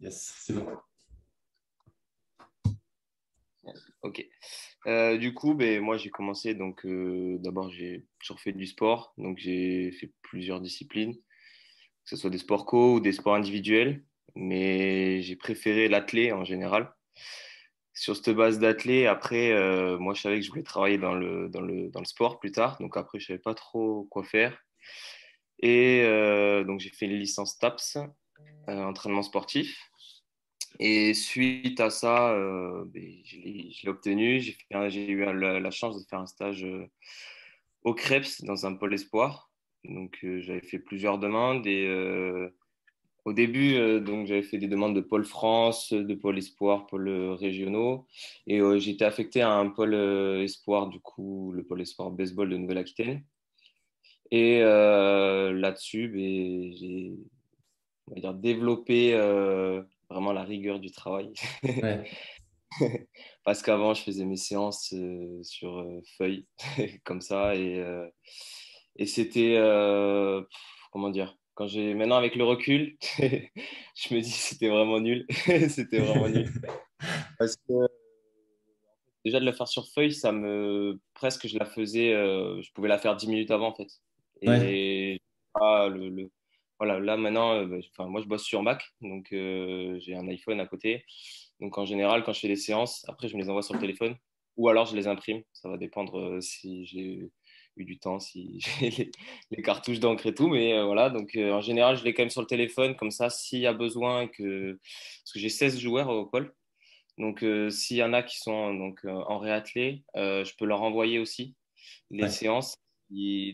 Yes, c'est bon. Ok. Euh, du coup, ben, moi, j'ai commencé. Donc, euh, d'abord, j'ai toujours fait du sport. Donc, j'ai fait plusieurs disciplines, que ce soit des sports co ou des sports individuels. Mais j'ai préféré l'athlé en général. Sur cette base d'athlé, après, euh, moi, je savais que je voulais travailler dans le, dans, le, dans le sport plus tard. Donc, après, je savais pas trop quoi faire. Et donc, j'ai fait une licence TAPS, entraînement sportif. Et suite à ça, euh, ben, je l'ai obtenu. J'ai eu la, chance de faire un stage euh, au Krebs dans un pôle espoir. Donc, euh, j'avais fait plusieurs demandes. Et au début, donc j'avais fait des demandes de pôle France, de pôle espoir, pôle régionaux. Et j'étais affecté à un pôle espoir, du coup, le pôle espoir baseball de Nouvelle-Aquitaine. Et là-dessus, ben, j'ai développé vraiment la rigueur du travail. Parce qu'avant, je faisais mes séances euh, sur euh, feuille, comme ça. Et, euh, et c'était, comment dire, quand j'ai maintenant avec le recul, je me dis c'était vraiment nul. c'était vraiment nul. Parce que déjà de le faire sur feuille, ça me presque je la faisais, je pouvais la faire 10 minutes avant en fait. Et le, voilà, là maintenant, euh, bah, moi je bosse sur Mac, donc euh, j'ai un iPhone à côté. Donc en général, quand je fais des séances, après je me les envoie sur le téléphone ou alors je les imprime. Ça va dépendre euh, si j'ai eu du temps, si j'ai les, cartouches d'encre et tout. Mais voilà, donc en général, je les quand même sur le téléphone, comme ça, s'il y a besoin, que... parce que j'ai 16 joueurs au pôle. Donc s'il y en a qui sont donc, en réathlé, je peux leur envoyer aussi les séances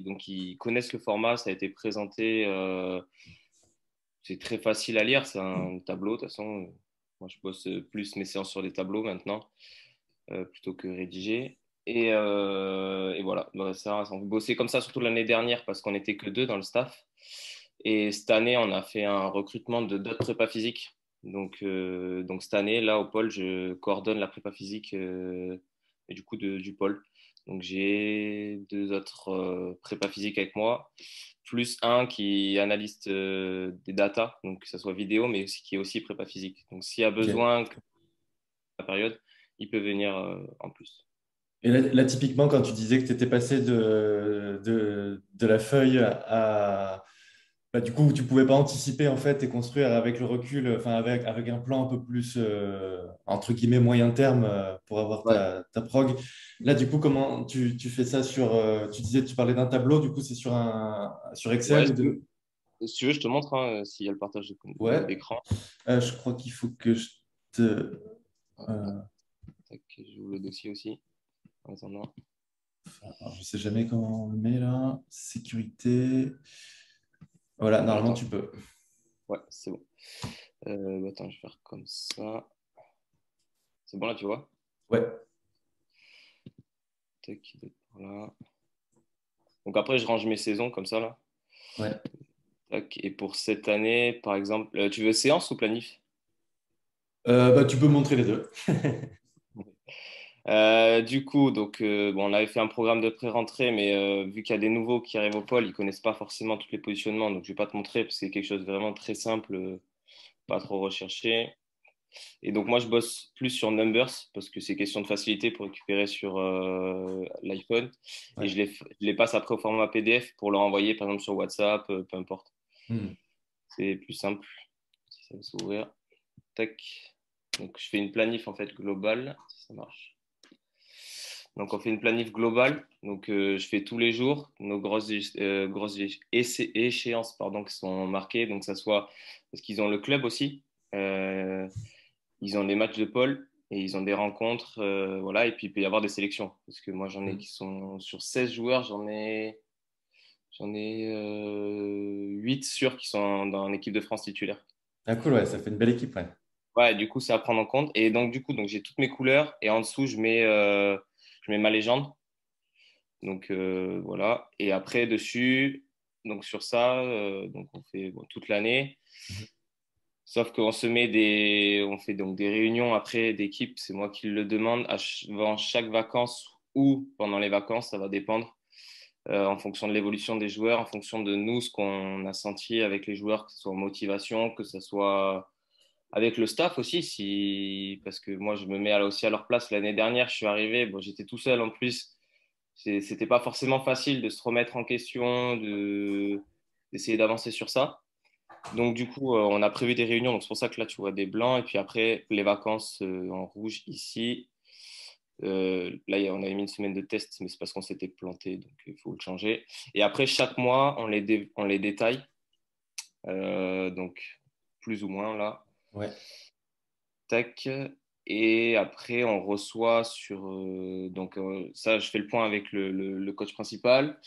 donc ils connaissent le format, ça a été présenté. Euh, c'est très facile à lire, c'est un tableau. De toute façon, moi je bosse plus mes séances sur des tableaux maintenant, euh, plutôt que rédiger. Et, euh, voilà, ça, on bossait comme ça surtout l'année dernière parce qu'on n'était que deux dans le staff. Et cette année, on a fait un recrutement de d'autres prépa physiques. Donc, donc cette année, là, au pôle, je coordonne la prépa physique et du coup de, du pôle. Donc j'ai deux autres euh, prépa physiques avec moi, plus un qui est analyste euh, des data, donc que ce soit vidéo, mais aussi, qui est aussi prépa physique. Donc s'il y a besoin okay. la période, il peut venir euh, en plus. Et là, typiquement, quand tu disais que tu étais passé de, de, de, la feuille à, bah, du coup, tu ne pouvais pas anticiper en fait et construire avec le recul, enfin avec, avec un plan un peu plus euh, entre guillemets moyen terme euh, pour avoir ta, ta, prog. Là, du coup, comment tu, tu fais ça sur euh, Tu disais, tu parlais d'un tableau, du coup, c'est sur un sur Excel. de... Si tu veux, je te montre hein, s'il y a le partage d'écran. Ouais. je crois qu'il faut que je te. J'ouvre le dossier aussi. En attendant. je ne sais jamais comment on le met là. Sécurité. Voilà, normalement, tu peux. Ouais, c'est bon. Euh, attends, je vais faire comme ça. C'est bon là, tu vois? Ouais. Tac, là. Donc après, je range mes saisons comme ça là. Ouais. Tac. Et pour cette année, par exemple, euh, tu veux séance ou planif? Euh, bah, Tu peux montrer les deux. Euh, du coup, donc, euh, bon, on avait fait un programme de pré-rentrée, mais euh, vu qu'il y a des nouveaux qui arrivent au pôle, ils ne connaissent pas forcément tous les positionnements. Donc, je ne vais pas te montrer parce que c'est quelque chose de vraiment très simple, pas trop recherché. Et donc, moi, je bosse plus sur Numbers parce que c'est question de facilité pour récupérer sur l'iPhone. Et je les, je les, passe après au format PDF pour leur envoyer, par exemple, sur WhatsApp, peu importe. Hmm. C'est plus simple. Si ça va s'ouvrir. Tac. Donc, je fais une planif en fait globale, si ça marche. Donc, on fait une planif globale. Donc, euh, je fais tous les jours nos grosses, euh, grosses échéances pardon, qui sont marquées. Donc, ça soit parce qu'ils ont le club aussi. Euh, ils ont des matchs de pôle et ils ont des rencontres. Voilà. Et puis, il peut y avoir des sélections. Parce que moi, j'en ai qui sont sur 16 joueurs, j'en ai, j'en ai 8 sûrs qui sont dans l'équipe de France titulaire. Ah, cool, ouais. Ça fait une belle équipe, ouais. Ouais, du coup, c'est à prendre en compte. Et donc, du coup, donc, j'ai toutes mes couleurs et en dessous, je mets je mets ma légende. Donc euh, voilà. Et après, dessus, sur ça, euh, on fait toute l'année. Sauf qu'on se met des, on fait donc des réunions après d'équipe. C'est moi qui le demande avant chaque vacances ou pendant les vacances, ça va dépendre euh, en fonction de l'évolution des joueurs, en fonction de nous ce qu'on a senti avec les joueurs, que ce soit en motivation, que ce soit avec le staff aussi, si... parce que moi, je me mets aussi à leur place. L'année dernière, je suis arrivé, bon, j'étais tout seul en plus. C'était pas forcément facile de se remettre en question, d'essayer d'avancer sur ça. Donc, du coup, euh, on a prévu des réunions. C'est pour ça que là, tu vois des blancs. Et puis après, les vacances euh, en rouge ici. Euh, là, on avait mis une semaine de test, mais c'est parce qu'on s'était planté. Donc, il faut le changer. Et après, chaque mois, on les détaille. donc, plus ou moins là. Ouais. Tac. Et après, on reçoit sur. donc, ça, je fais le point avec le, le coach principal.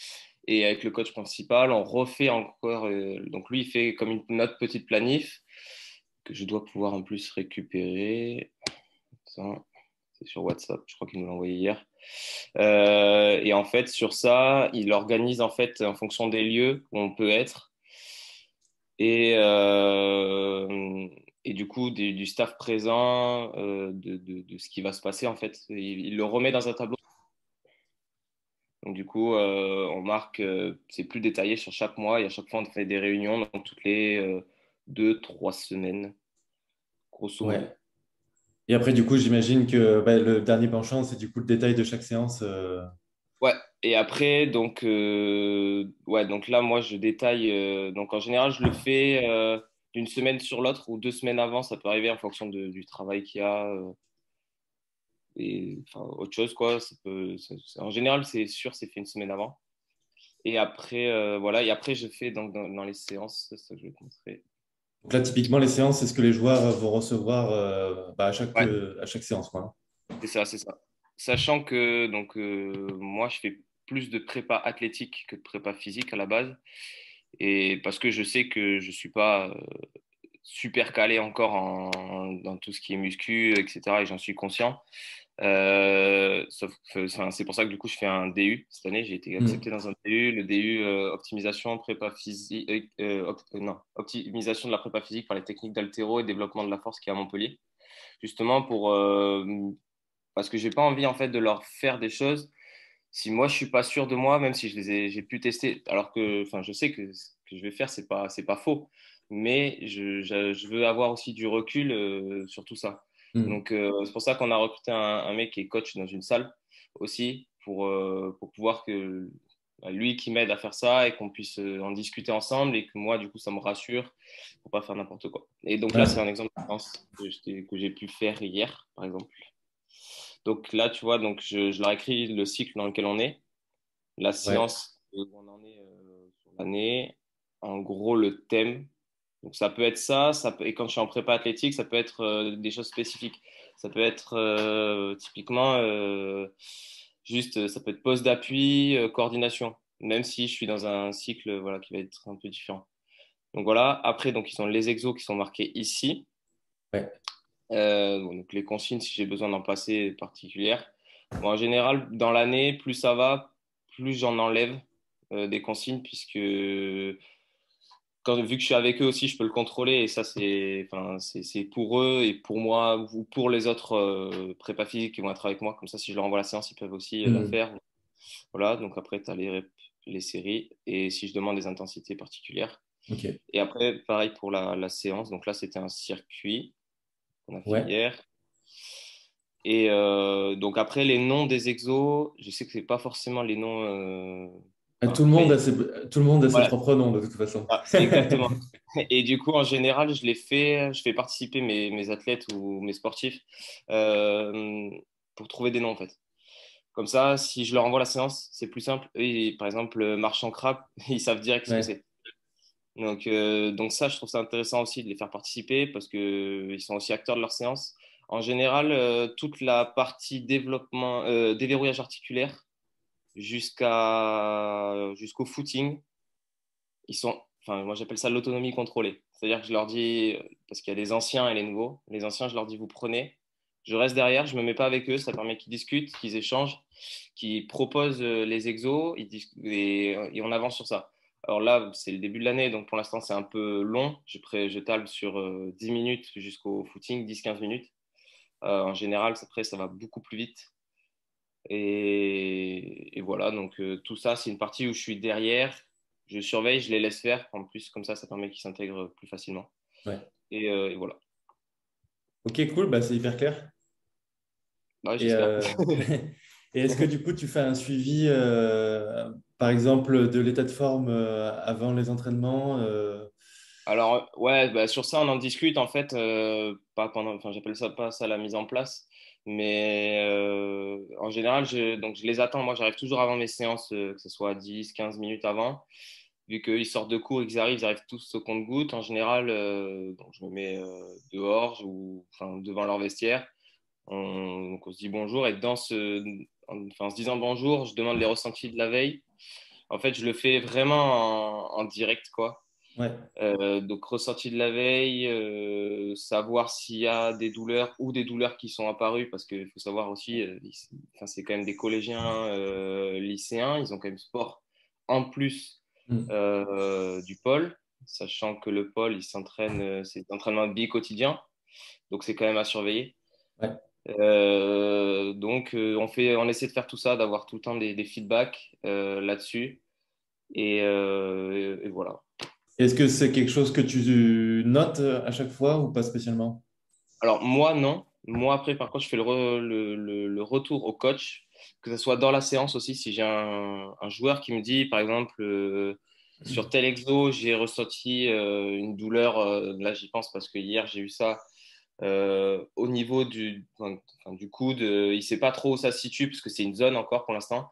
Et avec le coach principal, on refait encore. Euh, donc lui, il fait comme une note petite planif que je dois pouvoir en plus récupérer. C'est sur WhatsApp, je crois qu'il nous l'a envoyé hier. Euh, et en fait, sur ça, il organise en fait en fonction des lieux où on peut être. Et, euh, et du coup, du, staff présent, de, de, de, ce qui va se passer en fait. il le remet dans un tableau donc, du coup, euh, on marque, euh, c'est plus détaillé sur chaque mois et à chaque fois, on fait des réunions donc toutes les euh, deux, trois semaines, grosso modo. Et après, du coup, j'imagine que bah, le dernier penchant, c'est du coup le détail de chaque séance. Ouais, et après, donc, ouais, donc là, moi, je détaille. donc, en général, je le fais d'une semaine sur l'autre ou deux semaines avant. Ça peut arriver en fonction du travail qu'il y a et enfin, autre chose quoi. Ça peut, en général, c'est sûr, c'est fait une semaine avant. Et après, euh, voilà. Et après, je fais donc dans, les séances, c'est ça que je vais montrer. Donc là, typiquement, les séances, c'est ce que les joueurs vont recevoir euh, bah, à, chaque, euh, à chaque séance, quoi. C'est ça, c'est ça. Sachant que donc moi, je fais plus de prépa athlétique que de prépa physique à la base, et parce que je sais que je suis pas super calé encore en, dans tout ce qui est muscu, etc. Et j'en suis conscient. Euh, c'est pour ça que du coup, je fais un DU cette année. J'ai été hmm. accepté dans un DU, le DU euh, optimisation prépa physique, euh, non, optimisation de la prépa physique par les techniques d'altéro et développement de la force qui est à Montpellier. Justement pour parce que j'ai pas envie en fait de leur faire des choses si moi je suis pas sûr de moi, même si je les ai, j'ai pu tester, alors que, enfin, je sais que ce que je vais faire c'est pas, c'est pas faux, mais je, je, veux avoir aussi du recul sur tout ça. Mm. Donc, euh, c'est pour ça qu'on a recruté un, mec qui est coach dans une salle aussi, pour, euh, pour pouvoir que bah, lui qui m'aide à faire ça et qu'on puisse euh, en discuter ensemble et que moi, du coup, ça me rassure pour pas faire n'importe quoi. Et donc là, c'est un exemple que j'ai pu faire hier, par exemple. Donc là, tu vois, donc je, je, leur écris le cycle dans lequel on est, la séance où on en est sur l'année, en gros le thème donc ça peut être ça, ça peut, et quand je suis en prépa athlétique, ça peut être euh, des choses spécifiques. Ça peut être euh, typiquement euh, juste, ça peut être pose d'appui, coordination, même si je suis dans un cycle voilà, qui va être un peu différent. Donc voilà, après, donc, ils sont les exos qui sont marqués ici. Donc les consignes, si j'ai besoin d'en passer particulières. en général, dans l'année, plus ça va, plus j'en enlève des consignes, puisque vu que je suis avec eux aussi, je peux le contrôler et ça, c'est enfin, pour eux et pour moi ou pour les autres euh, prépa physiques qui vont être avec moi. Comme ça, si je leur envoie la séance, ils peuvent aussi euh, la mm. faire. Voilà, donc après, tu as les, les séries et si je demande des intensités particulières. Et après, pareil pour la, la séance. Donc là, c'était un circuit qu'on a fait hier. Et euh, donc après, les noms des exos, je sais que ce pas forcément les noms tout, le monde a ses, tout le monde a ses propres noms de toute façon. Ah, exactement. Et du coup, en général, je les fais, je fais participer mes, mes athlètes ou mes sportifs euh, pour trouver des noms en fait. Comme ça, si je leur envoie la séance, c'est plus simple. Et, par exemple, marchand crabe, ils savent direct ce que c'est. Donc, euh, donc ça, je trouve ça intéressant aussi de les faire participer parce qu'ils sont aussi acteurs de leur séance. En général, euh, toute la partie développement, déverrouillage articulaire, jusqu'à jusqu'au footing, ils sont, enfin moi j'appelle ça l'autonomie contrôlée. C'est-à-dire que je leur dis, parce qu'il y a des anciens et les nouveaux, les anciens je leur dis vous prenez, je reste derrière, je me mets pas avec eux, ça permet qu'ils discutent, qu'ils échangent, qu'ils proposent euh, les exos et, et, on avance sur ça. Alors là, c'est le début de l'année, donc pour l'instant c'est un peu long. Je, je table sur 10 euh, minutes jusqu'au footing, 10-15 minutes. Euh, en général, après, ça va beaucoup plus vite. Et, voilà, donc euh, tout ça, c'est une partie où je suis derrière, je surveille, je les laisse faire. En plus, comme ça, ça permet qu'ils s'intègrent plus facilement. Ouais. Et, euh, et, voilà. Ok, cool, bah, c'est hyper clair. Ouais, Et, est-ce que du coup, tu fais un suivi, par exemple, de l'état de forme euh, avant les entraînements euh, Alors, ouais, bah, sur ça, on en discute en fait, euh, pas pendant, enfin, j'appelle ça pas ça la mise en place, mais en général, je, donc, je les attends. Moi, j'arrive toujours avant mes séances, que ce soit 10, 15 minutes avant. Vu qu'ils sortent de cours et qu'ils arrivent, ils arrivent tous au compte-gouttes. En général, donc, je me mets dehors ou devant leur vestiaire. On, se dit bonjour et dans ce, en se disant bonjour, je demande les ressentis de la veille. En fait, je le fais vraiment en, en direct, quoi. Ouais, Euh, donc, ressenti de la veille, euh, savoir s'il y a des douleurs ou des douleurs qui sont apparues, parce qu'il faut savoir aussi, euh, c'est quand même des collégiens euh, lycéens, ils ont quand même sport en plus Mm. du pôle, sachant que le pôle, il s'entraîne, c'est entraînement bi-quotidien, donc c'est quand même à surveiller. ouais. Euh, donc, euh, on fait, on essaie de faire tout ça, d'avoir tout le temps des, des feedbacks euh, là-dessus, et, euh, et- et voilà. Est-ce que c'est quelque chose que tu notes à chaque fois ou pas spécialement? Alors, moi, non. Moi, après, par contre, je fais le, re- le, le- le retour au coach, que ce soit dans la séance aussi. Si j'ai un, un joueur qui me dit, par exemple, euh, sur tel exo, j'ai ressenti euh, une douleur, euh, là, j'y pense parce que hier, j'ai eu ça euh, au niveau du, enfin, du coude. euh, il ne sait pas trop où ça se situe, parce que c'est une zone encore pour l'instant.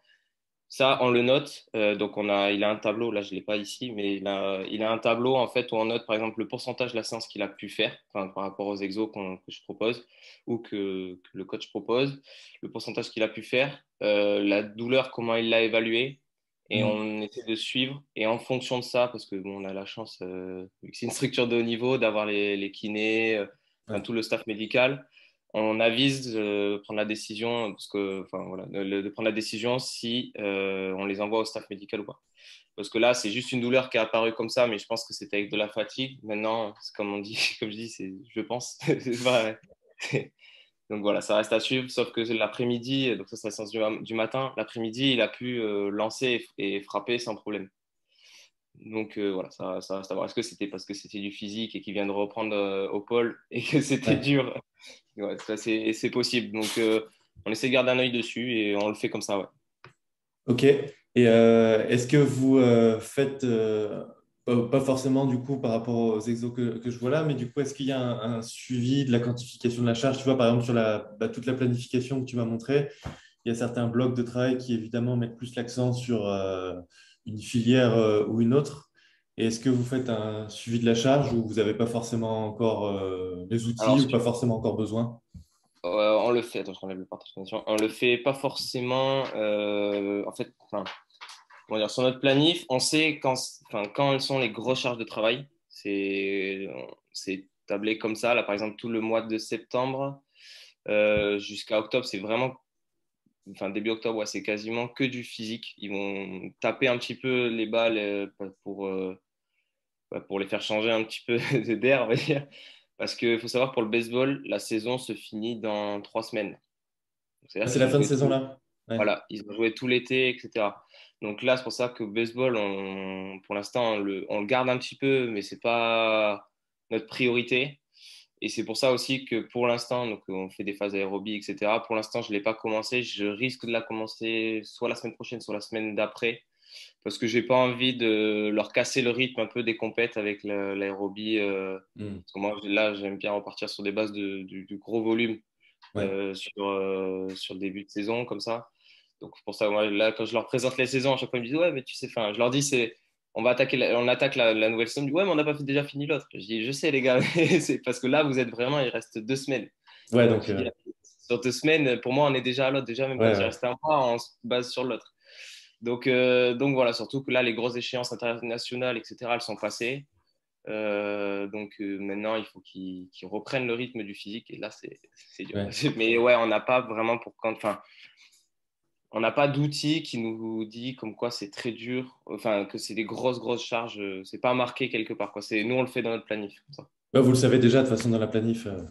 Ça, on le note. Euh, donc, on a, il a un tableau, là, je ne l'ai pas ici, mais il a, il a un tableau, en fait, où on note, par exemple, le pourcentage de la séance qu'il a pu faire, enfin, par rapport aux exos que je propose ou que, que le coach propose, le pourcentage qu'il a pu faire, euh, la douleur, comment il l'a évaluée, et Mm. on essaie de suivre. Et en fonction de ça, parce que bon, on a la chance, euh, vu que c'est une structure de haut niveau, d'avoir les, les kinés, enfin, tout le staff médical, on avise de prendre la décision, parce que, enfin, voilà, de, prendre la décision si euh, on les envoie au staff médical ou pas. Parce que là, c'est juste une douleur qui est apparue comme ça, mais je pense que c'était avec de la fatigue. Maintenant, comme on dit, comme je dis, je pense. Donc voilà, ça reste à suivre, sauf que l'après-midi, donc ça c'est la séance du, du matin, l'après-midi, il a pu euh, lancer et frapper sans problème. Donc euh, voilà, ça, ça reste à voir. Est-ce que c'était parce que c'était du physique et qu'il vient de reprendre euh, au pôle et que c'était Ouais. dur? Ouais, ça c'est c'est possible. Donc euh, on essaie de garder un œil dessus et on le fait comme ça, ouais. Ok. Et est-ce que vous faites, pas, forcément du coup par rapport aux exos que, que je vois là, mais du coup, est-ce qu'il y a un, un suivi de la quantification de la charge? Tu vois, par exemple, sur la, bah, toute la planification que tu m'as montré, il y a certains blocs de travail qui évidemment mettent plus l'accent sur une filière euh, ou une autre. Et est-ce que vous faites un suivi de la charge ou vous n'avez pas forcément encore euh, les Alors, outils ou pas forcément encore besoin? euh, on le fait, enlève le. On le fait pas forcément, en fait, enfin, comment dire, sur notre planif, on sait quand, enfin, quand elles sont les grosses charges de travail. C'est c'est tablé comme ça. Là, par exemple, tout le mois de septembre euh, jusqu'à octobre, c'est vraiment, enfin, début octobre, ouais, c'est quasiment que du physique. Ils vont taper un petit peu les balles euh, pour, euh, pour les faire changer un petit peu d'air, on va dire. Parce qu'il faut savoir, pour le baseball, la saison se finit dans trois semaines. Ah, c'est la fin de saison tout, là? Ouais. voilà, ils ont joué tout l'été, etc. Donc là, c'est pour ça que baseball, on, pour l'instant, on le, on le garde un petit peu, mais c'est pas notre priorité. Et c'est pour ça aussi que pour l'instant, donc on fait des phases aérobie, etc. Pour l'instant, je ne l'ai pas commencé. Je risque de la commencer soit la semaine prochaine, soit la semaine d'après, parce que j'ai pas envie de leur casser le rythme un peu des compètes avec la- l'aérobie. euh, Hmm. parce que moi, là, j'aime bien repartir sur des bases de, du, du gros volume Ouais. euh, sur, euh, sur le début de saison, comme ça. Donc, pour ça, moi, là, quand je leur présente les saisons, à chaque fois, ils me disent, ouais, mais tu sais, enfin, je leur dis, c'est, on va attaquer, la- on attaque la, la nouvelle saison. Ouais, mais on n'a pas fait- déjà fini l'autre. Je dis, je sais, les gars, c'est parce que là, vous êtes vraiment, il reste deux semaines. Ouais, Donc, donc, euh, sur deux semaines, pour moi, on est déjà à l'autre. Déjà, même ouais, quand il reste un mois, on se base sur l'autre. Donc, euh, donc voilà, surtout que là, les grosses échéances internationales, etc., elles sont passées. Euh, donc euh, maintenant, il faut qu'ils reprennent le rythme du physique. Et là, c'est c'est dur. Ouais. Mais ouais, on n'a pas vraiment pour quand. Enfin, on n'a pas d'outil qui nous dit comme quoi c'est très dur. Enfin, que c'est des grosses, grosses charges. euh, C'est pas marqué quelque part. Quoi. C'est- Nous, on le fait dans notre planif. ça. Ouais, vous le savez déjà de toute façon dans la planif. euh,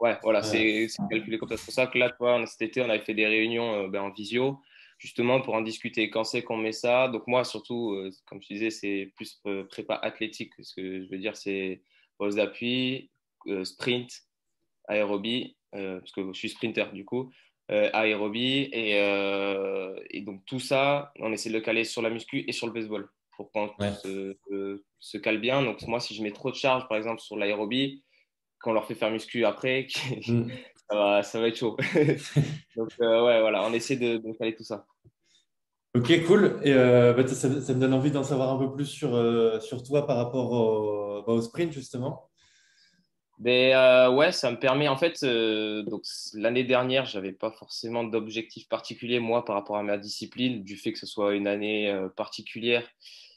Ouais, voilà, ouais. c'est calculé comme ça. C'est pour ça que là, on- cet été, on avait fait des réunions euh, ben, en visio, justement pour en discuter. Quand c'est qu'on met ça Donc, moi, surtout, euh, comme je disais, c'est plus prépa athlétique. Ce que je veux dire, c'est pose d'appui, sprint, aérobie, parce que je suis sprinter du coup, aérobie, et, et, donc tout ça, on essaie de le caler sur la muscu et sur le baseball pour qu'on se, se, cale bien. Donc moi, si je mets trop de charge, par exemple, sur l'aérobie, qu'on leur fait faire muscu après, mm. ça, va, ça, va, être chaud. donc ouais, voilà, on essaie de, de caler tout ça. Ok, cool. Et euh, bah, ça, me donne envie d'en savoir un peu plus sur, euh, sur toi par rapport au, bah, sprint, justement. Mais, ben, euh, ouais, ça me permet, en fait, donc l'année dernière, je n'avais pas forcément d'objectif particulier, moi, par rapport à ma discipline, du fait que ce soit une année particulière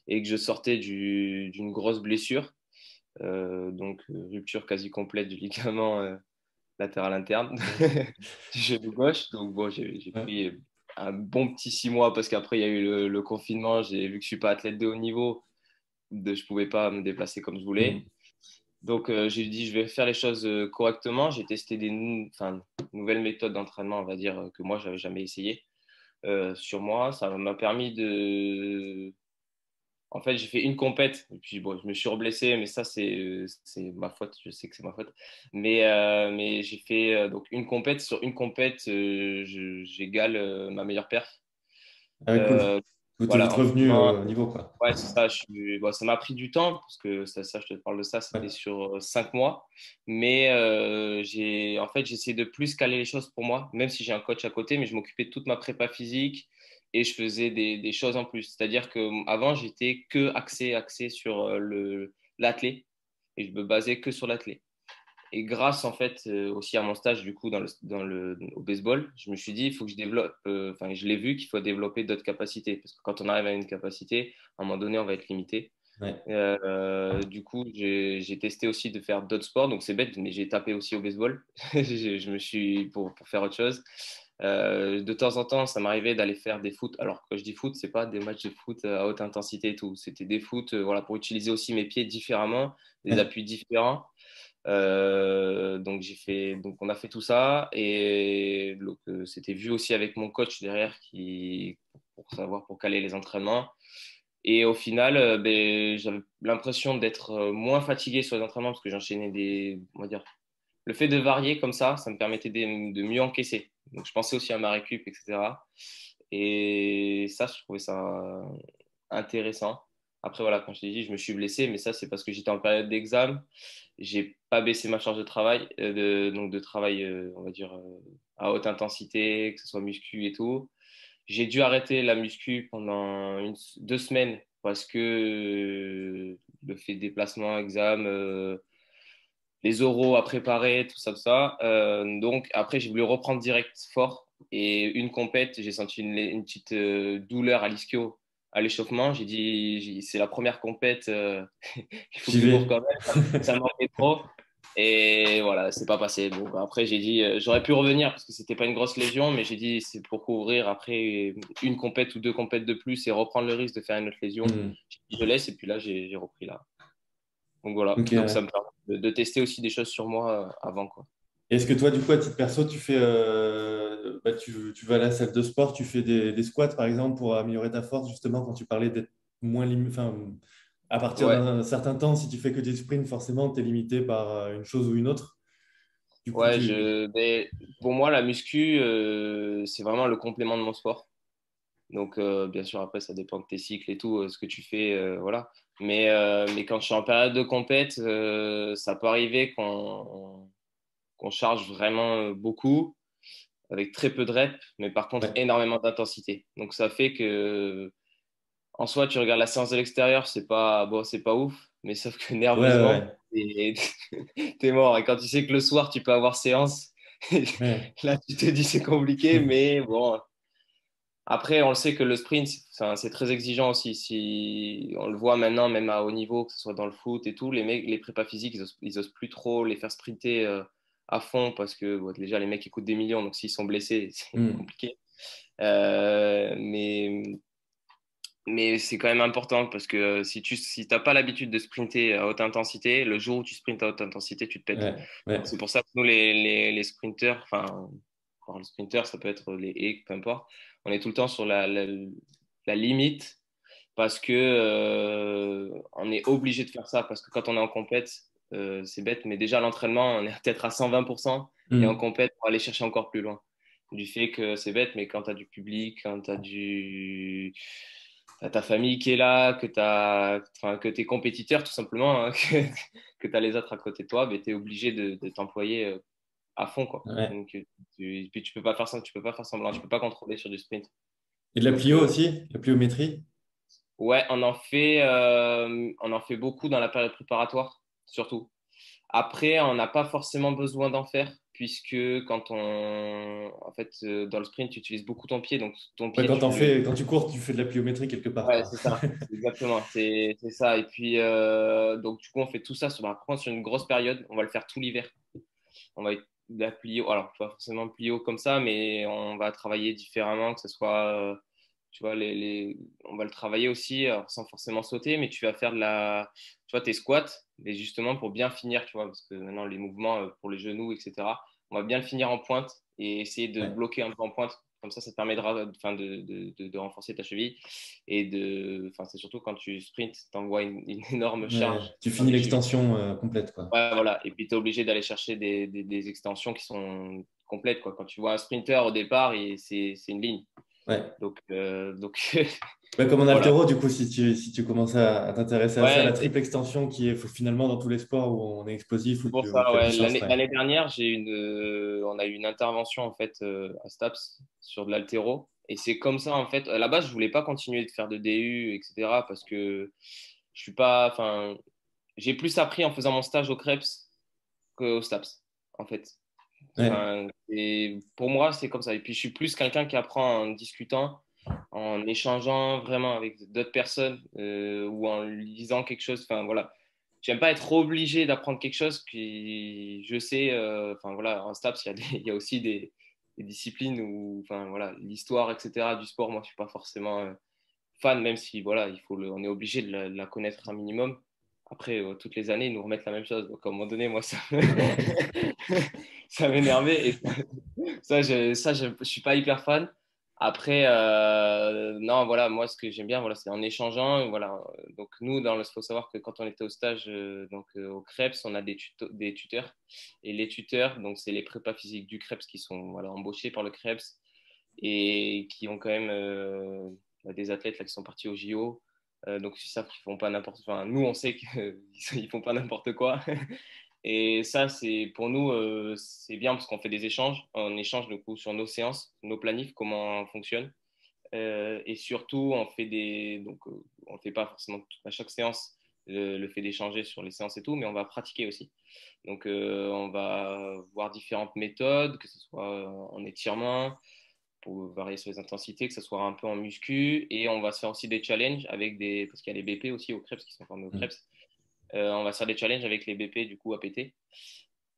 et que je sortais d'une grosse blessure, donc rupture quasi complète du ligament latéral interne du genou gauche. Donc, bon, j'ai pris un bon petit six mois parce qu'après, il y a eu le, confinement. J'ai vu que je ne suis pas athlète de haut niveau. De, je ne pouvais pas me déplacer comme je voulais. Donc, euh, j'ai dit, je vais faire les choses euh, correctement. J'ai testé des nouvelles méthodes d'entraînement, on va dire, que moi, je n'avais jamais essayé euh, sur moi. Ça m'a permis de, en fait, j'ai fait une compète, et puis bon, je me suis reblessé, mais ça, c'est ma faute, je sais que c'est ma faute. Mais, euh, mais j'ai fait euh, donc une compète, sur une compète, euh, j'égale ma meilleure perf. Ah, cool. Vous êtes revenu au niveau, quoi. Ouais, c'est ça. Je bon, ça m'a pris du temps, parce que ça, ça, je te parle de ça, c'était sur cinq mois. Mais j'ai en fait, essayé de plus caler les choses pour moi, même si j'ai un coach à côté, mais je m'occupais de toute ma prépa physique et je faisais des, des choses en plus. C'est-à-dire qu'avant, j'étais que axé, axé sur euh, l'athlé et je me basais que sur l'athlé. Et grâce en fait euh, aussi à mon stage du coup dans le, dans le, au baseball, je me suis dit il faut que je développe, euh, enfin je l'ai vu qu'il faut développer d'autres capacités parce que quand on arrive à une capacité, à un moment donné on va être limité. du coup, j'ai testé aussi de faire d'autres sports, donc c'est bête, mais j'ai tapé aussi au baseball. je, me suis pour, pour, faire autre chose. Euh, de temps en temps, ça m'arrivait d'aller faire des foot. Alors, quand je dis foot, c'est pas des matchs de foot euh, à haute intensité et tout. C'était des foot euh, voilà, pour utiliser aussi mes pieds différemment, des appuis différents. Donc, j'ai fait, donc, on a fait tout ça. Et c'était vu aussi avec mon coach derrière qui, pour savoir, pour caler les entraînements. Et au final, ben, j'avais l'impression d'être moins fatigué sur les entraînements parce que j'enchaînais des, on va dire, le fait de varier comme ça, ça me permettait de mieux encaisser. Donc, je pensais aussi à ma récup, etc. Et ça, je trouvais ça intéressant. Après, voilà, quand je t'ai dit, je me suis blessé, mais ça, c'est parce que j'étais en période d'examen. J'ai pas baissé ma charge de travail, euh, de, donc de travail, euh, on va dire, euh, à haute intensité, que ce soit muscu et tout. J'ai dû arrêter la muscu pendant une, deux semaines parce que le fait de déplacement, examen, les oraux à préparer, tout ça, tout ça. Donc après, j'ai voulu reprendre direct fort. Et une compète, j'ai senti une, petite euh, douleur à l'ischio, à l'échauffement. J'ai dit, c'est la première compète, euh, il faut que je quand même. Ça, manquait trop. Et voilà, c'est pas passé. Bon, après, j'ai dit, j'aurais pu revenir parce que c'était pas une grosse lésion, mais j'ai dit, c'est pour couvrir après une compète ou deux compètes de plus et reprendre le risque de faire une autre lésion. Hmm. Je laisse et puis là, j'ai repris là. Donc voilà, donc ça me permet de, tester aussi des choses sur moi euh, avant. Quoi. Est-ce que toi, du coup, à titre perso, tu, fais, euh, bah, tu, tu, vas à la salle de sport, tu fais des, squats, par exemple, pour améliorer ta force, justement, quand tu parlais d'être moins limité. À partir d'un certain temps, si tu fais que des sprints, forcément, tu es limité par euh, une chose ou une autre. ouais, je... pour moi, la muscu, c'est vraiment le complément de mon sport. Donc, bien sûr, après, ça dépend de tes cycles et tout, ce que tu fais. voilà. Mais, euh, mais quand je suis en période de compète, euh, ça peut arriver qu'on charge vraiment euh, beaucoup, avec très peu de reps, mais par contre énormément d'intensité. Donc ça fait que, en soi, tu regardes la séance de l'extérieur, c'est pas, bon, pas ouf, mais sauf que nerveusement, tu es mort. Et quand tu sais que le soir, tu peux avoir séance, là, tu te dis c'est compliqué, mais bon, après, on le sait que le sprint, c'est très exigeant aussi. Si on le voit maintenant, même à haut niveau, que ce soit dans le foot et tout, les mecs, les prépas physiques, ils osent, plus trop les faire sprinter euh, à fond parce que déjà les mecs ils coûtent des millions, donc s'ils sont blessés, c'est hmm. compliqué. Euh, mais mais c'est quand même important parce que si tu si pas l'habitude de sprinter à haute intensité, le jour où tu sprintes à haute intensité, tu te pètes. C'est pour ça que nous, les, les, les sprinters, enfin, le sprinter, ça peut être les haies, peu importe on est tout le temps sur la, limite parce que euh, on est obligé de faire ça parce que quand on est en compète, c'est bête, mais déjà l'entraînement, on est peut-être à 120% et mm. en compète pour aller chercher encore plus loin. Du fait que c'est bête, mais quand tu as du public, quand tu as du ta famille qui est là, que tu enfin, que es compétiteur tout simplement, hein, que, tu as les autres à côté de toi, ben, tu es obligé de, t'employer euh, à fond. Quoi. Donc, tu, puis tu peux pas faire ça, tu peux pas faire semblant, tu peux pas contrôler sur du sprint. Et de la plio aussi, la pliométrie? Ouais, on en fait, euh, on en fait beaucoup dans la période préparatoire, surtout. Après, on n'a pas forcément besoin d'en faire puisque quand on en fait euh, dans le sprint tu utilises beaucoup ton pied donc ton pied quand, tu... Fais, quand tu cours tu fais de la pliométrie quelque part ouais c'est ça exactement c'est ça. Et puis euh, donc du coup on fait tout ça sur, contre, sur une grosse période on va le faire tout l'hiver. On va de la plio alors pas forcément plio comme ça mais on va travailler différemment que ce soit euh, tu vois les, les, on va le travailler aussi sans forcément sauter mais tu vas faire de la tu vois tes squats mais justement pour bien finir, tu vois, parce que maintenant les mouvements euh, pour les genoux, etc., on va bien le finir en pointe et essayer de bloquer un peu en pointe. Comme ça, ça te permettra de, de, de, renforcer ta cheville. Et de, c'est surtout quand tu sprints, tu envoies une, énorme charge. tu finis l'extension euh, complète. Quoi. Ouais, voilà. Et puis, tu es obligé d'aller chercher des, des, des, extensions qui sont complètes. Quoi. Quand tu vois un sprinter au départ, c'est une ligne. Ouais. Donc, euh, donc comme en altéro, du coup, si tu, si tu commences à, t'intéresser à ça, la triple extension qui est finalement dans tous les sports où on est explosif. L'année dernière, j'ai une, euh, on a eu une intervention en fait euh, à STAPS sur de l'altéro. Et c'est comme ça, en fait. À la base, je voulais pas continuer de faire de DU, etc. parce que je suis pas. Enfin, j'ai plus appris en faisant mon stage au CREPS qu'au STAPS, en fait. Et pour moi, c'est comme ça. Et puis, je suis plus quelqu'un qui apprend en discutant en échangeant vraiment avec d'autres personnes euh, ou en lisant quelque chose. Enfin, voilà. J'aime pas être obligé d'apprendre quelque chose, puis je sais, euh, enfin voilà, en STAPS, il y, a aussi des, disciplines où, enfin voilà, l'histoire, etc., du sport, moi, je suis pas forcément euh, fan, même si, voilà, il faut on est obligé de la, connaître un minimum. Après, toutes les années, ils nous remettent la même chose. Donc, à un moment donné, moi, ça, ça m'énervait. Et ça, je, ça je, suis pas hyper fan. Après, euh, non, voilà, moi, ce que j'aime bien, voilà, c'est en échangeant. Voilà. Donc, nous, il faut savoir que quand on était au stage euh, donc, euh, au CREPS, on a des, des tuteurs. Et les tuteurs, donc, c'est les prépas physiques du CREPS qui sont embauchés par le CREPS et qui ont quand même des athlètes là, qui sont partis au JO. donc, ils savent qu'ils font pas n'importe quoi. Nous, on sait qu'ils font pas n'importe quoi. Et ça, c'est pour nous, euh, c'est bien parce qu'on fait des échanges. On échange du coup sur nos séances, nos planifs, comment on fonctionne. Euh, et surtout, on fait des. Donc, euh, on fait pas forcément à chaque séance le, fait d'échanger sur les séances et tout, mais on va pratiquer aussi. Donc, on va voir différentes méthodes, que ce soit en étirement, pour varier sur les intensités, que ce soit un peu en muscu. Et on va se faire aussi des challenges avec des. Parce qu'il y a les BP aussi au CREPS qui sont formés au mmh. Euh, on va faire des challenges avec les BP du coup APT.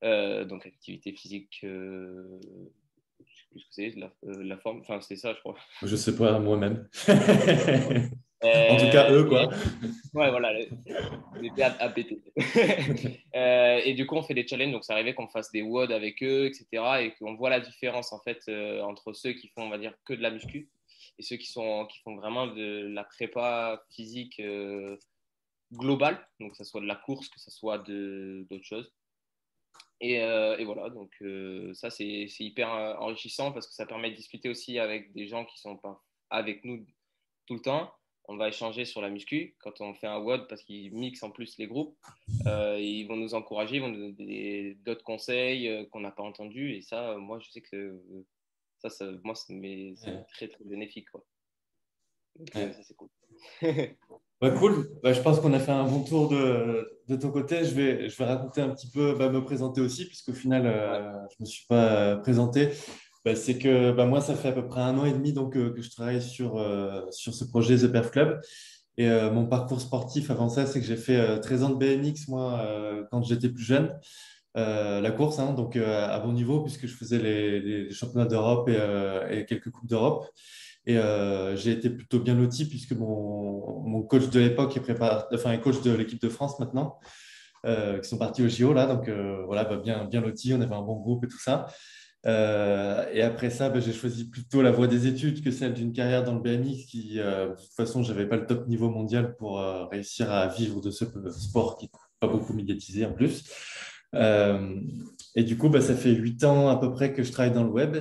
Euh, donc activité physique, euh, je sais plus ce que c'est, la, forme, enfin c'est ça je crois. Je sais pas moi-même. en tout cas eux quoi. ouais voilà, les BP APT. et du coup on fait des challenges, donc ça arrivait qu'on fasse des WOD avec eux, etc. Et qu'on voit la différence en fait entre ceux qui font on va dire que de la muscu et ceux qui, sont, qui font vraiment de la prépa physique global, donc que ce soit de la course, que ce soit d'autres choses. Et, euh, et, voilà, donc euh, ça c'est hyper euh, enrichissant parce que ça permet de discuter aussi avec des gens qui sont pas avec nous tout le temps. On va échanger sur la muscu quand on fait un WOD parce qu'ils mixent en plus les groupes. ils vont nous encourager, ils vont nous donner d'autres conseils qu'on n'a pas entendus. Et ça, moi je sais que ça, ça moi c'est très très bénéfique. Quoi. Donc, ça c'est cool. Bah, cool. Bah, je pense qu'on a fait un bon tour de, de, ton côté. Je vais, je vais raconter un petit peu, bah, me présenter aussi, puisqu'au final, euh, je ne me suis pas euh, présenté. Bah, c'est que bah, moi, ça fait à peu près un an et demi donc, euh, que je travaille sur, sur ce projet The Perf Club. Et mon parcours sportif avant ça, c'est que j'ai fait 13 ans de BMX, moi, quand j'étais plus jeune. la course, hein, donc à bon niveau, puisque je faisais les, les championnats d'Europe et, et, quelques coupes d'Europe. Et euh, j'ai été plutôt bien loti puisque mon, coach de l'époque est, enfin, coach de l'équipe de France maintenant, euh, qui sont partis au JO. Là, donc euh, voilà, bah, bien, bien loti, on avait un bon groupe et tout ça. et après ça, bah, j'ai choisi plutôt la voie des études que celle d'une carrière dans le BMX qui, de toute façon, je n'avais pas le top niveau mondial pour réussir à vivre de ce sport qui pas beaucoup médiatisé en plus. et du coup, bah, ça fait huit ans à peu près que je travaille dans le web.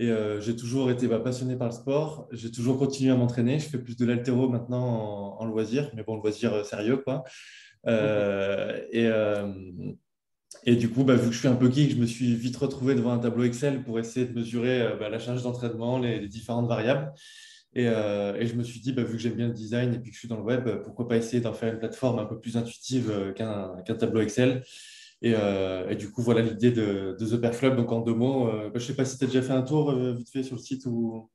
Et j'ai toujours été bah, passionné par le sport. J'ai toujours continué à m'entraîner. Je fais plus de l'altéro maintenant en, loisir, mais bon, loisir sérieux, quoi. et, et du coup, bah, vu que je suis un peu geek, je me suis vite retrouvé devant un tableau Excel pour essayer de mesurer euh, bah, la charge d'entraînement, les, différentes variables. Euh, et, je me suis dit, bah, vu que j'aime bien le design et puis que je suis dans le web, pourquoi pas essayer d'en faire une plateforme un peu plus intuitive euh, qu'un tableau Excel. Et, du coup, voilà l'idée de, The Pair Club. Donc, en deux mots, je ne sais pas si tu as déjà fait un tour vite fait sur le site ou.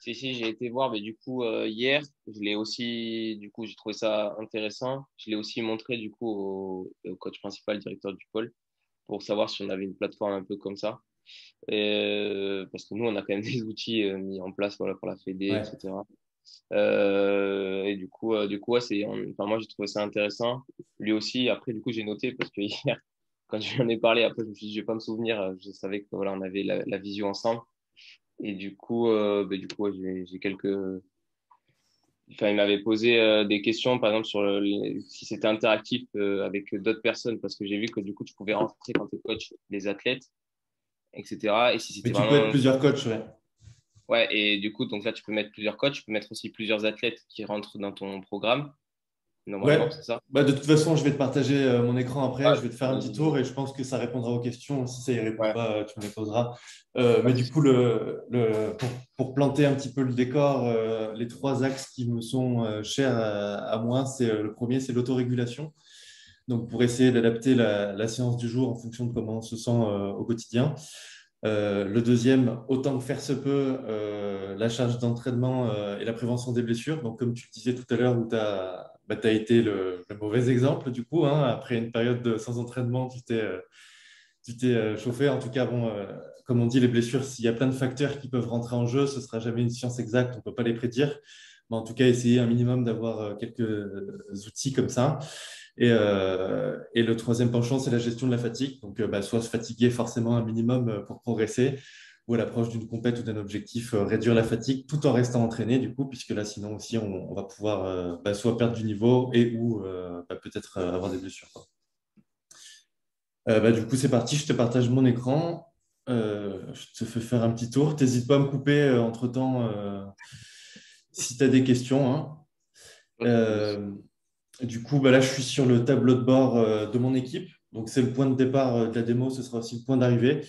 Si, si, j'ai été voir, mais du coup, hier, je l'ai aussi, du coup, j'ai trouvé ça intéressant. Je l'ai aussi montré, du coup, au, au coach principal, directeur du pôle pour savoir si on avait une plateforme un peu comme ça. Euh, parce que nous, on a quand même des outils euh, mis en place voilà, pour la Fédé, etc. Euh, et du coup, du coup c'est, enfin, moi, j'ai trouvé ça intéressant. Lui aussi, après, du coup, j'ai noté parce que hier, quand je lui en ai parlé, après, je me suis dit, je vais pas me souvenir. Je savais que voilà, on avait la, la vision ensemble. Et du coup, bah, du coup, j'ai quelques Enfin, il m'avait posé euh, des questions, par exemple, sur si c'était interactif euh, avec d'autres personnes, parce que j'ai vu que du coup, tu pouvais rentrer quand tu es coach les athlètes, etc. Et si Mais tu peux être plusieurs coachs, ouais. Ouais, et du coup, donc là, tu peux mettre plusieurs coachs, tu peux mettre aussi plusieurs athlètes qui rentrent dans ton programme ouais. c'est ça. Bah, de toute façon, je vais te partager euh, mon écran après, je vais te faire un petit tour et je pense que ça répondra aux questions. Si ça y répond pas, tu me les poseras. Euh, mais du coup, le, le, pour, planter un petit peu le décor, euh, les trois axes qui me sont chers à, moi, c'est le premier, c'est l'autorégulation. Donc, pour essayer d'adapter la, la, séance du jour en fonction de comment on se sent au quotidien. le deuxième, autant que faire se peut, la charge d'entraînement et la prévention des blessures. Donc, comme tu le disais tout à l'heure, où tu as bah, tu as été le, mauvais exemple du coup. Hein. après une période de, sans entraînement, tu t'es euh, euh, chauffé. En tout cas, euh, comme on dit, les blessures, s'il y a plein de facteurs qui peuvent rentrer en jeu, ce ne sera jamais une science exacte, on ne peut pas les prédire. Mais en tout cas, essayer un minimum d'avoir quelques outils comme ça. Et, et, le troisième penchant, c'est la gestion de la fatigue. Donc, bah, soit se fatiguer forcément un minimum pour progresser, ou à l'approche d'une compète ou d'un objectif, euh, réduire la fatigue tout en restant entraîné, du coup, puisque là, sinon aussi, on, va pouvoir euh, bah, soit perdre du niveau et ou euh, bah, peut-être avoir des blessures. Bah, du coup, c'est parti, je te partage mon écran. je te fais faire un petit tour. N'hésite pas à me couper entre-temps si tu as des questions. Hein. du coup, là, je suis sur le tableau de bord de mon équipe. Donc, c'est le point de départ de la démo, ce sera aussi le point d'arrivée.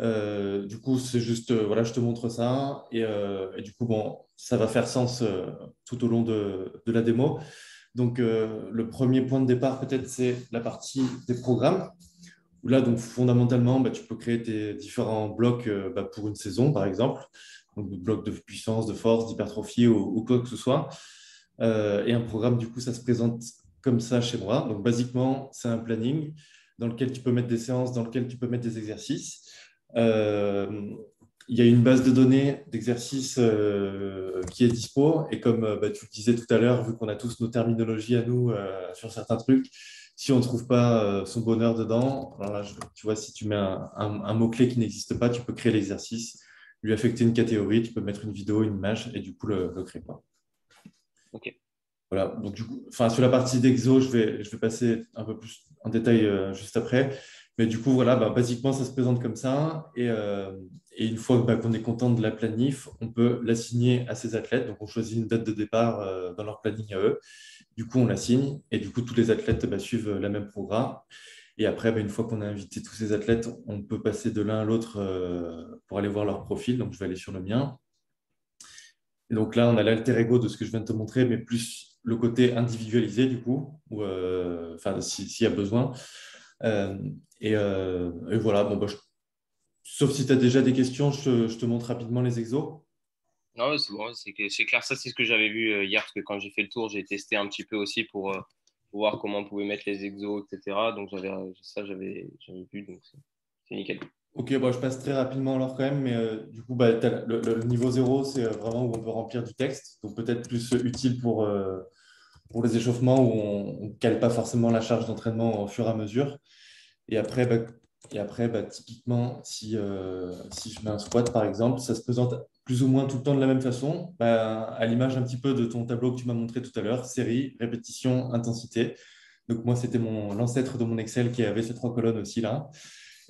Euh, du coup, c'est juste, euh, voilà, je te montre ça. Et, euh, du coup, bon, ça va faire sens tout au long de, la démo. Donc, le premier point de départ, peut-être, c'est la partie des programmes. Là, donc, fondamentalement, bah, tu peux créer tes différents blocs bah, pour une saison, par exemple. Donc, blocs de puissance, de force, d'hypertrophie ou, quoi que ce soit. et un programme, du coup, ça se présente comme ça chez moi. Donc, basiquement, c'est un planning dans lequel tu peux mettre des séances, dans lequel tu peux mettre des exercices. Euh, il y a une base de données d'exercices euh, qui est dispo. Et comme euh, bah, tu le disais tout à l'heure, vu qu'on a tous nos terminologies à nous sur certains trucs, si on ne trouve pas son bonheur dedans, tu vois, si tu mets un, mot-clé qui n'existe pas, tu peux créer l'exercice, lui affecter une catégorie, tu peux mettre une vidéo, une image et du coup le, créer. Pas. Ok. Voilà, donc du coup, sur la partie d'exo, je vais, je vais passer un peu plus en détail juste après. Mais du coup, voilà, bah, basiquement, ça se présente comme ça. Et, euh, une fois bah, qu'on est content de la planif, on peut l'assigner à ses athlètes. Donc, on choisit une date de départ euh, dans leur planning à eux. Du coup, on l'assigne. Et du coup, tous les athlètes bah, suivent le même programme. Et après, une fois qu'on a invité tous ces athlètes, on peut passer de l'un à l'autre euh, pour aller voir leur profil. Donc, je vais aller sur le mien. Et donc là, on a l'alter ego de ce que je viens de te montrer, mais plus le côté individualisé, du coup, enfin, s'il y a besoin. Euh, euh, et, voilà, bon, bah, sauf si tu as déjà des questions, je te, montre rapidement les exos. Non, c'est bon, c'est clair. Ça, c'est ce que j'avais vu euh, hier, parce que quand j'ai fait le tour, j'ai testé un petit peu aussi pour, voir comment on pouvait mettre les exos, etc. Donc, ça, j'avais vu, donc c'est nickel. Ok, bon, je passe très rapidement alors quand même, mais du coup, bah, le, niveau 0, c'est vraiment où on peut remplir du texte, donc peut-être plus utile pour, pour les échauffements où on ne cale pas forcément la charge d'entraînement au fur et à mesure. Et après, bah, bah, typiquement, si, euh, si je mets un squat, par exemple, ça se présente plus ou moins tout le temps de la même façon, bah, à l'image un petit peu de ton tableau que tu m'as montré tout à l'heure, série, répétition, intensité. Donc, moi, c'était l'ancêtre de mon Excel qui avait ces trois colonnes aussi là.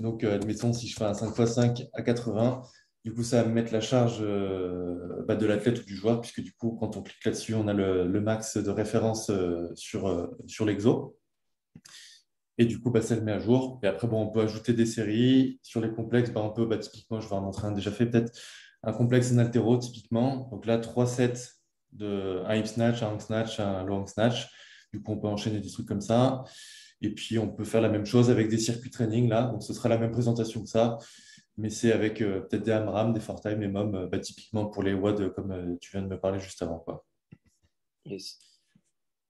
Donc, admettons, si je fais un 5 x 5 à 80, du coup, ça va me mettre la charge bah, de l'athlète ou du joueur, puisque du coup, quand on clique là-dessus, on a le, max de référence sur, sur l'exo. Et du coup, bah, ça le met à jour. Et après, bon, on peut ajouter des séries. Sur les complexes, bah, on peut, bah, typiquement, je vais en un déjà fait, peut-être un complexe en altéro, typiquement. Donc là, trois sets de un hip snatch, un hang snatch, un low hang snatch. Du coup, on peut enchaîner des trucs comme ça. Et puis, on peut faire la même chose avec des circuits training là. Donc, ce sera la même présentation que ça. Mais c'est avec euh, peut-être des AMRAM, des ForTime et MOM, euh, bah, typiquement pour les comme euh, tu viens de me parler juste avant. Quoi. Yes.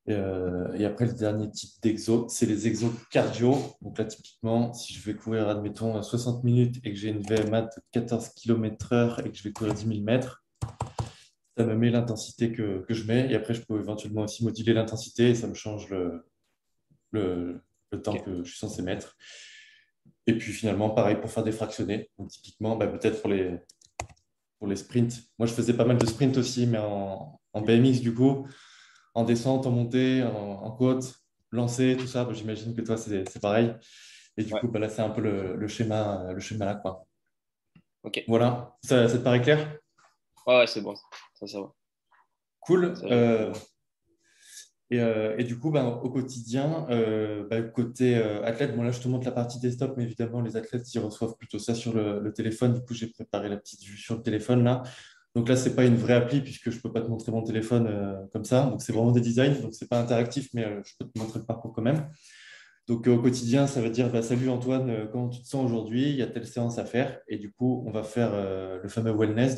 Et après, le dernier type d'exo, c'est les exos cardio. Donc là, typiquement, si je vais courir, admettons, 60 minutes et que j'ai une VMA de 14 km/h et que je vais courir 10 000 mètres, ça me met l'intensité que, que, je mets. Et après, je peux éventuellement aussi moduler l'intensité et ça me change le, le, le temps que je suis censé mettre. Et puis finalement, pareil pour faire des fractionnés. Donc typiquement, bah, peut-être pour les, pour les sprints. Moi, je faisais pas mal de sprints aussi, mais en, en BMX, du coup en descente, en montée, en, côte, lancer, tout ça. Bah, j'imagine que toi, c'est pareil. Et du coup, bah, là, c'est un peu le, schéma, le schéma là. Quoi. Ok. Voilà. Ça, te paraît clair? Ouais, c'est bon. Ça, ça va. Cool. Euh, et, euh, et, du coup, bah, au quotidien, euh, côté athlète, bon là je te montre la partie desktop, mais évidemment les athlètes ils reçoivent plutôt ça sur le, téléphone. Du coup, j'ai préparé la petite vue sur le téléphone là. Donc là, ce n'est pas une vraie appli puisque je peux pas te montrer mon téléphone euh, comme ça. Donc c'est vraiment des designs, donc ce n'est pas interactif, mais euh, je peux te montrer le parcours quand même. Donc au quotidien, ça veut dire bah, Salut Antoine, euh, comment tu te sens aujourd'hui? Il y a telle séance à faire. Et du coup, on va faire le fameux wellness.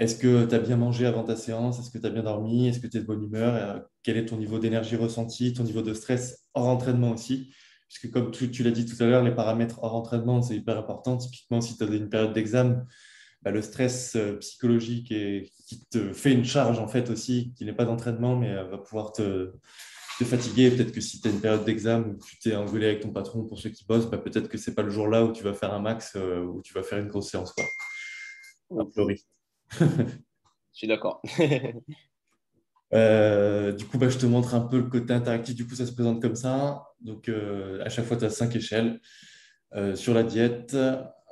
Est-ce que tu as bien mangé avant ta séance? Est-ce que tu as bien dormi? Est-ce que tu es de bonne humeur? Quel est ton niveau d'énergie ressenti Ton niveau de stress hors entraînement aussi? Puisque comme tu, l'as dit tout à l'heure, les paramètres hors entraînement, c'est hyper important. Typiquement, si tu as une période d'examen, bah, le stress euh, psychologique qui te fait une charge en fait aussi, qui n'est pas d'entraînement, mais euh, va pouvoir te, fatiguer. Peut-être que si tu as une période d'examen où tu t'es engueulé avec ton patron pour ceux qui bossent, bah, peut-être que c'est pas le jour-là où tu vas faire un max, euh, où tu vas faire une grosse séance. Quoi. Je suis d'accord. du coup, bah, je te montre un peu le côté interactif. Du coup, ça se présente comme ça. Donc, à chaque fois, tu as cinq échelles. sur la diète,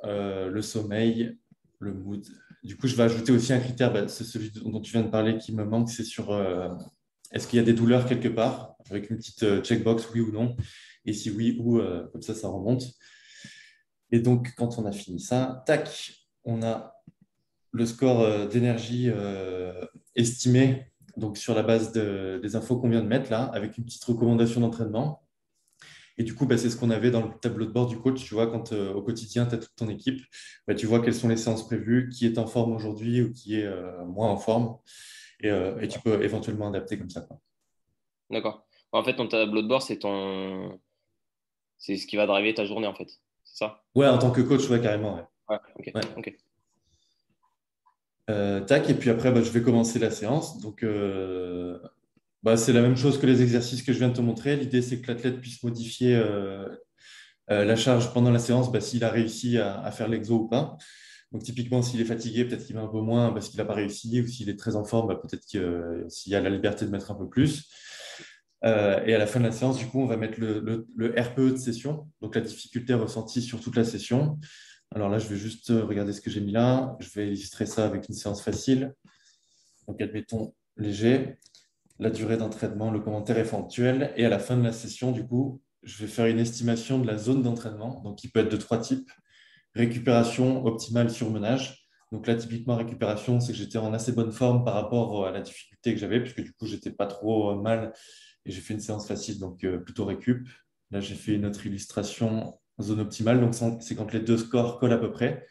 le sommeil, le mood. Du coup, je vais ajouter aussi un critère, bah, c'est celui dont tu viens de parler qui me manque, c'est sur euh, est-ce qu'il y a des douleurs quelque part, avec une petite euh, checkbox, oui ou non, et si oui, ou euh, comme ça, ça remonte. Et donc, quand on a fini ça, tac, on a le score d'énergie estimé, donc sur la base des infos qu'on vient de mettre là, avec une petite recommandation d'entraînement. Et du coup, bah, c'est ce qu'on avait dans le tableau de bord du coach. Tu vois, quand euh, au quotidien, tu as toute ton équipe, bah, tu vois quelles sont les séances prévues, qui est en forme aujourd'hui ou qui est euh, moins en forme. Euh, et, tu peux éventuellement adapter comme ça. D'accord. En fait, ton tableau de bord, c'est ton... c'est ce qui va driver ta journée, en fait. C'est ça? Ouais, en tant que coach, ouais, carrément. Ouais, ok. tac, et puis après, bah, je vais commencer la séance. Donc, bah, c'est la même chose que les exercices que je viens de te montrer. L'idée, c'est que l'athlète puisse modifier euh, euh, la charge pendant la séance bah, s'il a réussi à, faire l'exo ou pas. Donc, typiquement, s'il est fatigué, peut-être qu'il va un peu moins parce qu'il n'a pas réussi, ou s'il est très en forme, bah, peut-être qu'il euh, y a la liberté de mettre un peu plus. et à la fin de la séance, du coup, on va mettre le, le, RPE de session, donc la difficulté ressentie sur toute la session. Alors là, je vais juste regarder ce que j'ai mis là. Je vais illustrer ça avec une séance facile. Donc, admettons léger la durée d'entraînement, le commentaire éventuel. Et à la fin de la session, du coup, je vais faire une estimation de la zone d'entraînement, donc qui peut être de trois types. Récupération optimale surmenage. Donc là, typiquement, récupération, c'est que j'étais en assez bonne forme par rapport à la difficulté que j'avais, puisque du coup, j'étais pas trop mal et j'ai fait une séance facile, donc euh, plutôt récup. Là, j'ai fait une autre illustration zone optimale, donc c'est quand les deux scores collent à peu près.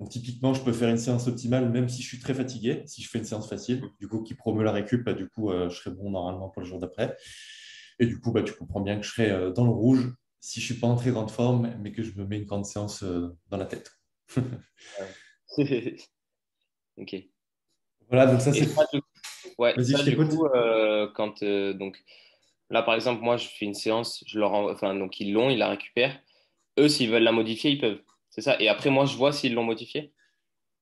Donc, typiquement, je peux faire une séance optimale même si je suis très fatigué, si je fais une séance facile, du coup, qui promeut la récup, bah, du coup, euh, je serai bon normalement pour le jour d'après. Et du coup, bah, tu comprends bien que je serai euh, dans le rouge si je ne suis pas en très grande forme, mais que je me mets une grande séance euh, dans la tête. ok. Voilà, donc ça, c'est. Ouais, ça, du coup, quand. donc, là, par exemple, moi, je fais une séance, je leur enfin, donc ils l'ont, ils la récupèrent. Eux, s'ils veulent la modifier, ils peuvent. C'est ça. Et après, moi, je vois s'ils l'ont modifié.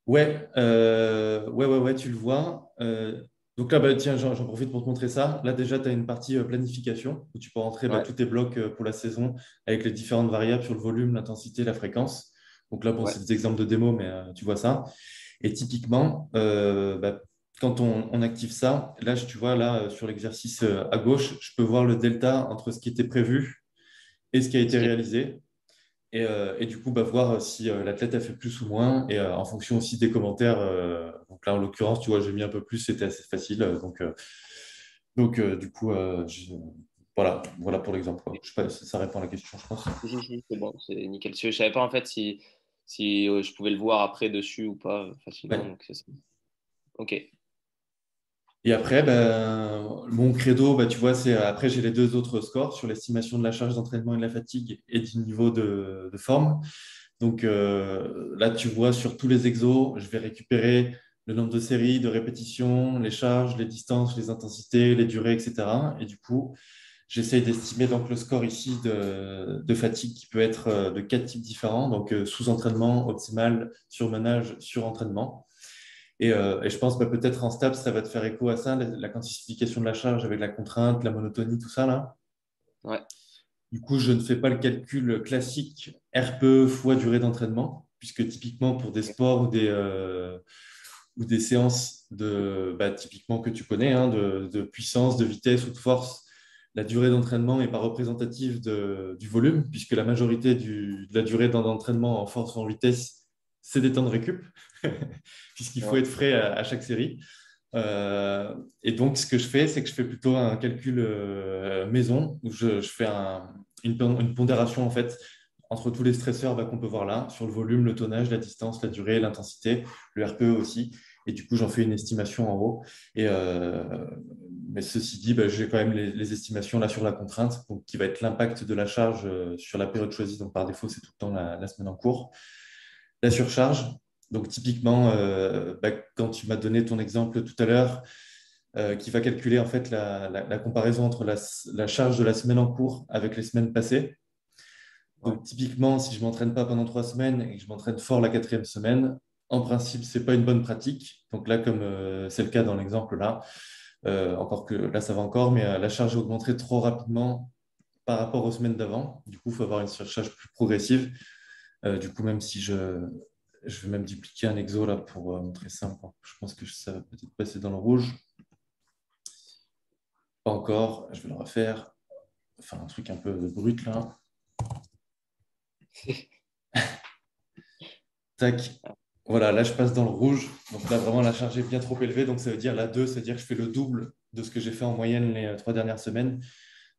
Ouais, euh, ouais, ouais, ouais, tu le vois. Euh, Donc là, bah, tiens, j'en profite pour te montrer ça. Là, déjà, tu as une partie euh, planification où tu peux rentrer bah, tous tes blocs pour la saison avec les différentes variables sur le volume, l'intensité, la fréquence. Donc là, bon, c'est des exemples de démo, mais tu vois ça. Et typiquement, bah, quand on, active ça, là, tu vois, là, sur l'exercice à gauche, je peux voir le delta entre ce qui était prévu et ce qui a été réalisé. Euh, et, du coup, bah, voir si euh, l'athlète a fait plus ou moins, et euh, en fonction aussi des commentaires. donc là, en l'occurrence, tu vois, j'ai mis un peu plus, c'était assez facile. donc, donc du coup, voilà, voilà pour l'exemple. ça répond à la question, je pense. c'est bon, c'est nickel. Je ne savais pas en fait si, si je pouvais le voir après dessus ou pas facilement. Donc c'est ça. Ok. Et après, ben, mon credo, ben, tu vois, c'est après, j'ai les deux autres scores sur l'estimation de la charge d'entraînement et de la fatigue et du niveau de, forme. Donc euh, là, tu vois, sur tous les exos, je vais récupérer le nombre de séries, de répétitions, les charges, les distances, les intensités, les durées, etc. Et du coup, j'essaye d'estimer donc le score ici de, fatigue qui peut être euh, de quatre types différents, donc euh, sous-entraînement, optimal, surmenage, surentraînement. Euh, et, je pense que bah, peut-être en STAPS, ça va te faire écho à ça, la, quantification de la charge avec la contrainte, la monotonie, tout ça là. Ouais. Du coup, je ne fais pas le calcul classique RPE fois durée d'entraînement, puisque typiquement pour des sports ou des, euh, ou des séances de, bah, typiquement que tu connais, hein, de, puissance, de vitesse ou de force, la durée d'entraînement n'est pas représentative du volume, puisque la majorité de la durée d'entraînement en force ou en vitesse, c'est des temps de récup. puisqu'il faut être frais à, chaque série. Euh, et donc, ce que je fais, c'est que je fais plutôt un calcul euh, maison où je, fais une, pondération en fait entre tous les stresseurs bah, qu'on peut voir là, sur le volume, le tonnage, la distance, la durée, l'intensité, le RPE aussi. Et du coup, j'en fais une estimation en haut. Et, euh, mais ceci dit, bah, j'ai quand même les, estimations là sur la contrainte, qui va être l'impact de la charge sur la période choisie. Donc, par défaut, c'est tout le temps la semaine en cours. La surcharge, donc, typiquement, euh, bah, quand tu m'as donné ton exemple tout à l'heure, euh, qui va calculer en fait la, comparaison entre la, charge de la semaine en cours avec les semaines passées. Donc, typiquement, si je ne m'entraîne pas pendant trois semaines et que je m'entraîne fort la quatrième semaine, en principe, ce n'est pas une bonne pratique. Donc là, comme euh, c'est le cas dans l'exemple là, encore que là, ça va encore, mais la charge augmenterait trop rapidement par rapport aux semaines d'avant. Du coup, il faut avoir une surcharge plus progressive. du coup, même si je, je vais même dupliquer un exo là pour euh, montrer ça. Je pense que ça va peut-être passer dans le rouge. Pas encore, je vais le refaire. Enfin, un truc un peu brut là. Tac. Voilà, là je passe dans le rouge. Donc là, vraiment, la charge est bien trop élevée. Donc ça veut dire la 2, ça veut dire que je fais le double de ce que j'ai fait en moyenne les euh, trois dernières semaines.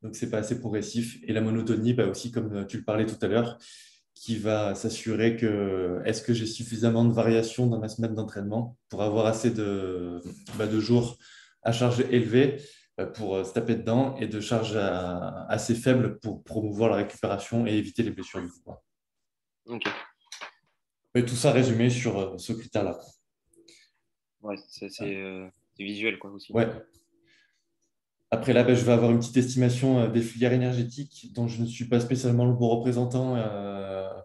Donc c'est pas assez progressif. Et la monotonie, bah, aussi, comme euh, tu le parlais tout à l'heure, qui va s'assurer que est-ce que j'ai suffisamment de variations dans ma semaine d'entraînement pour avoir assez de, bah, de jours à charge élevée euh, pour euh, se taper dedans et de charge assez faible pour promouvoir la récupération et éviter les blessures du coup. Ok. Mais tout ça résumé sur euh, ce critère-là. Ouais, c'est visuel quoi aussi. Ouais. Après là, ben, je vais avoir une petite estimation des filières énergétiques dont je ne suis pas spécialement le bon représentant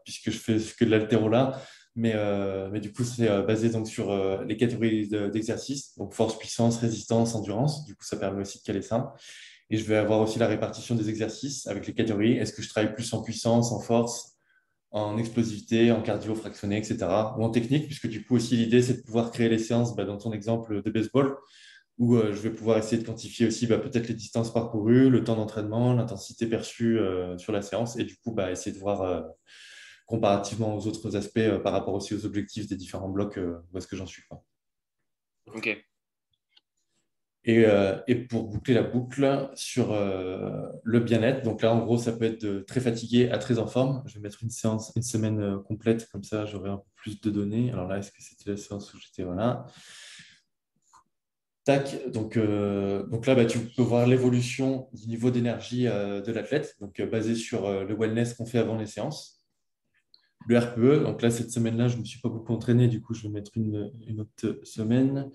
puisque je fais que de l'altéro là. Mais, euh, mais, du coup, c'est euh, basé donc sur euh, les catégories d'exercice, donc force, puissance, résistance, endurance. Du coup, ça permet aussi de caler ça. Et je vais avoir aussi la répartition des exercices avec les catégories. Est-ce que je travaille plus en puissance, en force, en explosivité, en cardio fractionné, etc. Ou en technique, puisque du coup aussi l'idée, c'est de pouvoir créer les séances bah, dans ton exemple de baseball, où je vais pouvoir essayer de quantifier aussi bah, peut-être les distances parcourues, le temps d'entraînement, l'intensité perçue sur la séance, et du coup bah, essayer de voir comparativement aux autres aspects euh, par rapport aussi aux objectifs des différents blocs, euh, où est-ce que j'en suis pas. Ok. Et, euh, et, pour boucler la boucle sur le bien-être, donc là en gros ça peut être de très fatigué à très en forme. Je vais mettre une séance, une semaine complète, comme ça j'aurai un peu plus de données. Alors là, est-ce que c'était la séance où j'étais? Voilà. Tac, donc, là, bah, tu peux voir l'évolution du niveau d'énergie de l'athlète, donc basé sur le wellness qu'on fait avant les séances le RPE. Donc là, cette semaine-là, je ne me suis pas beaucoup entraîné, du coup, je vais mettre une, autre semaine.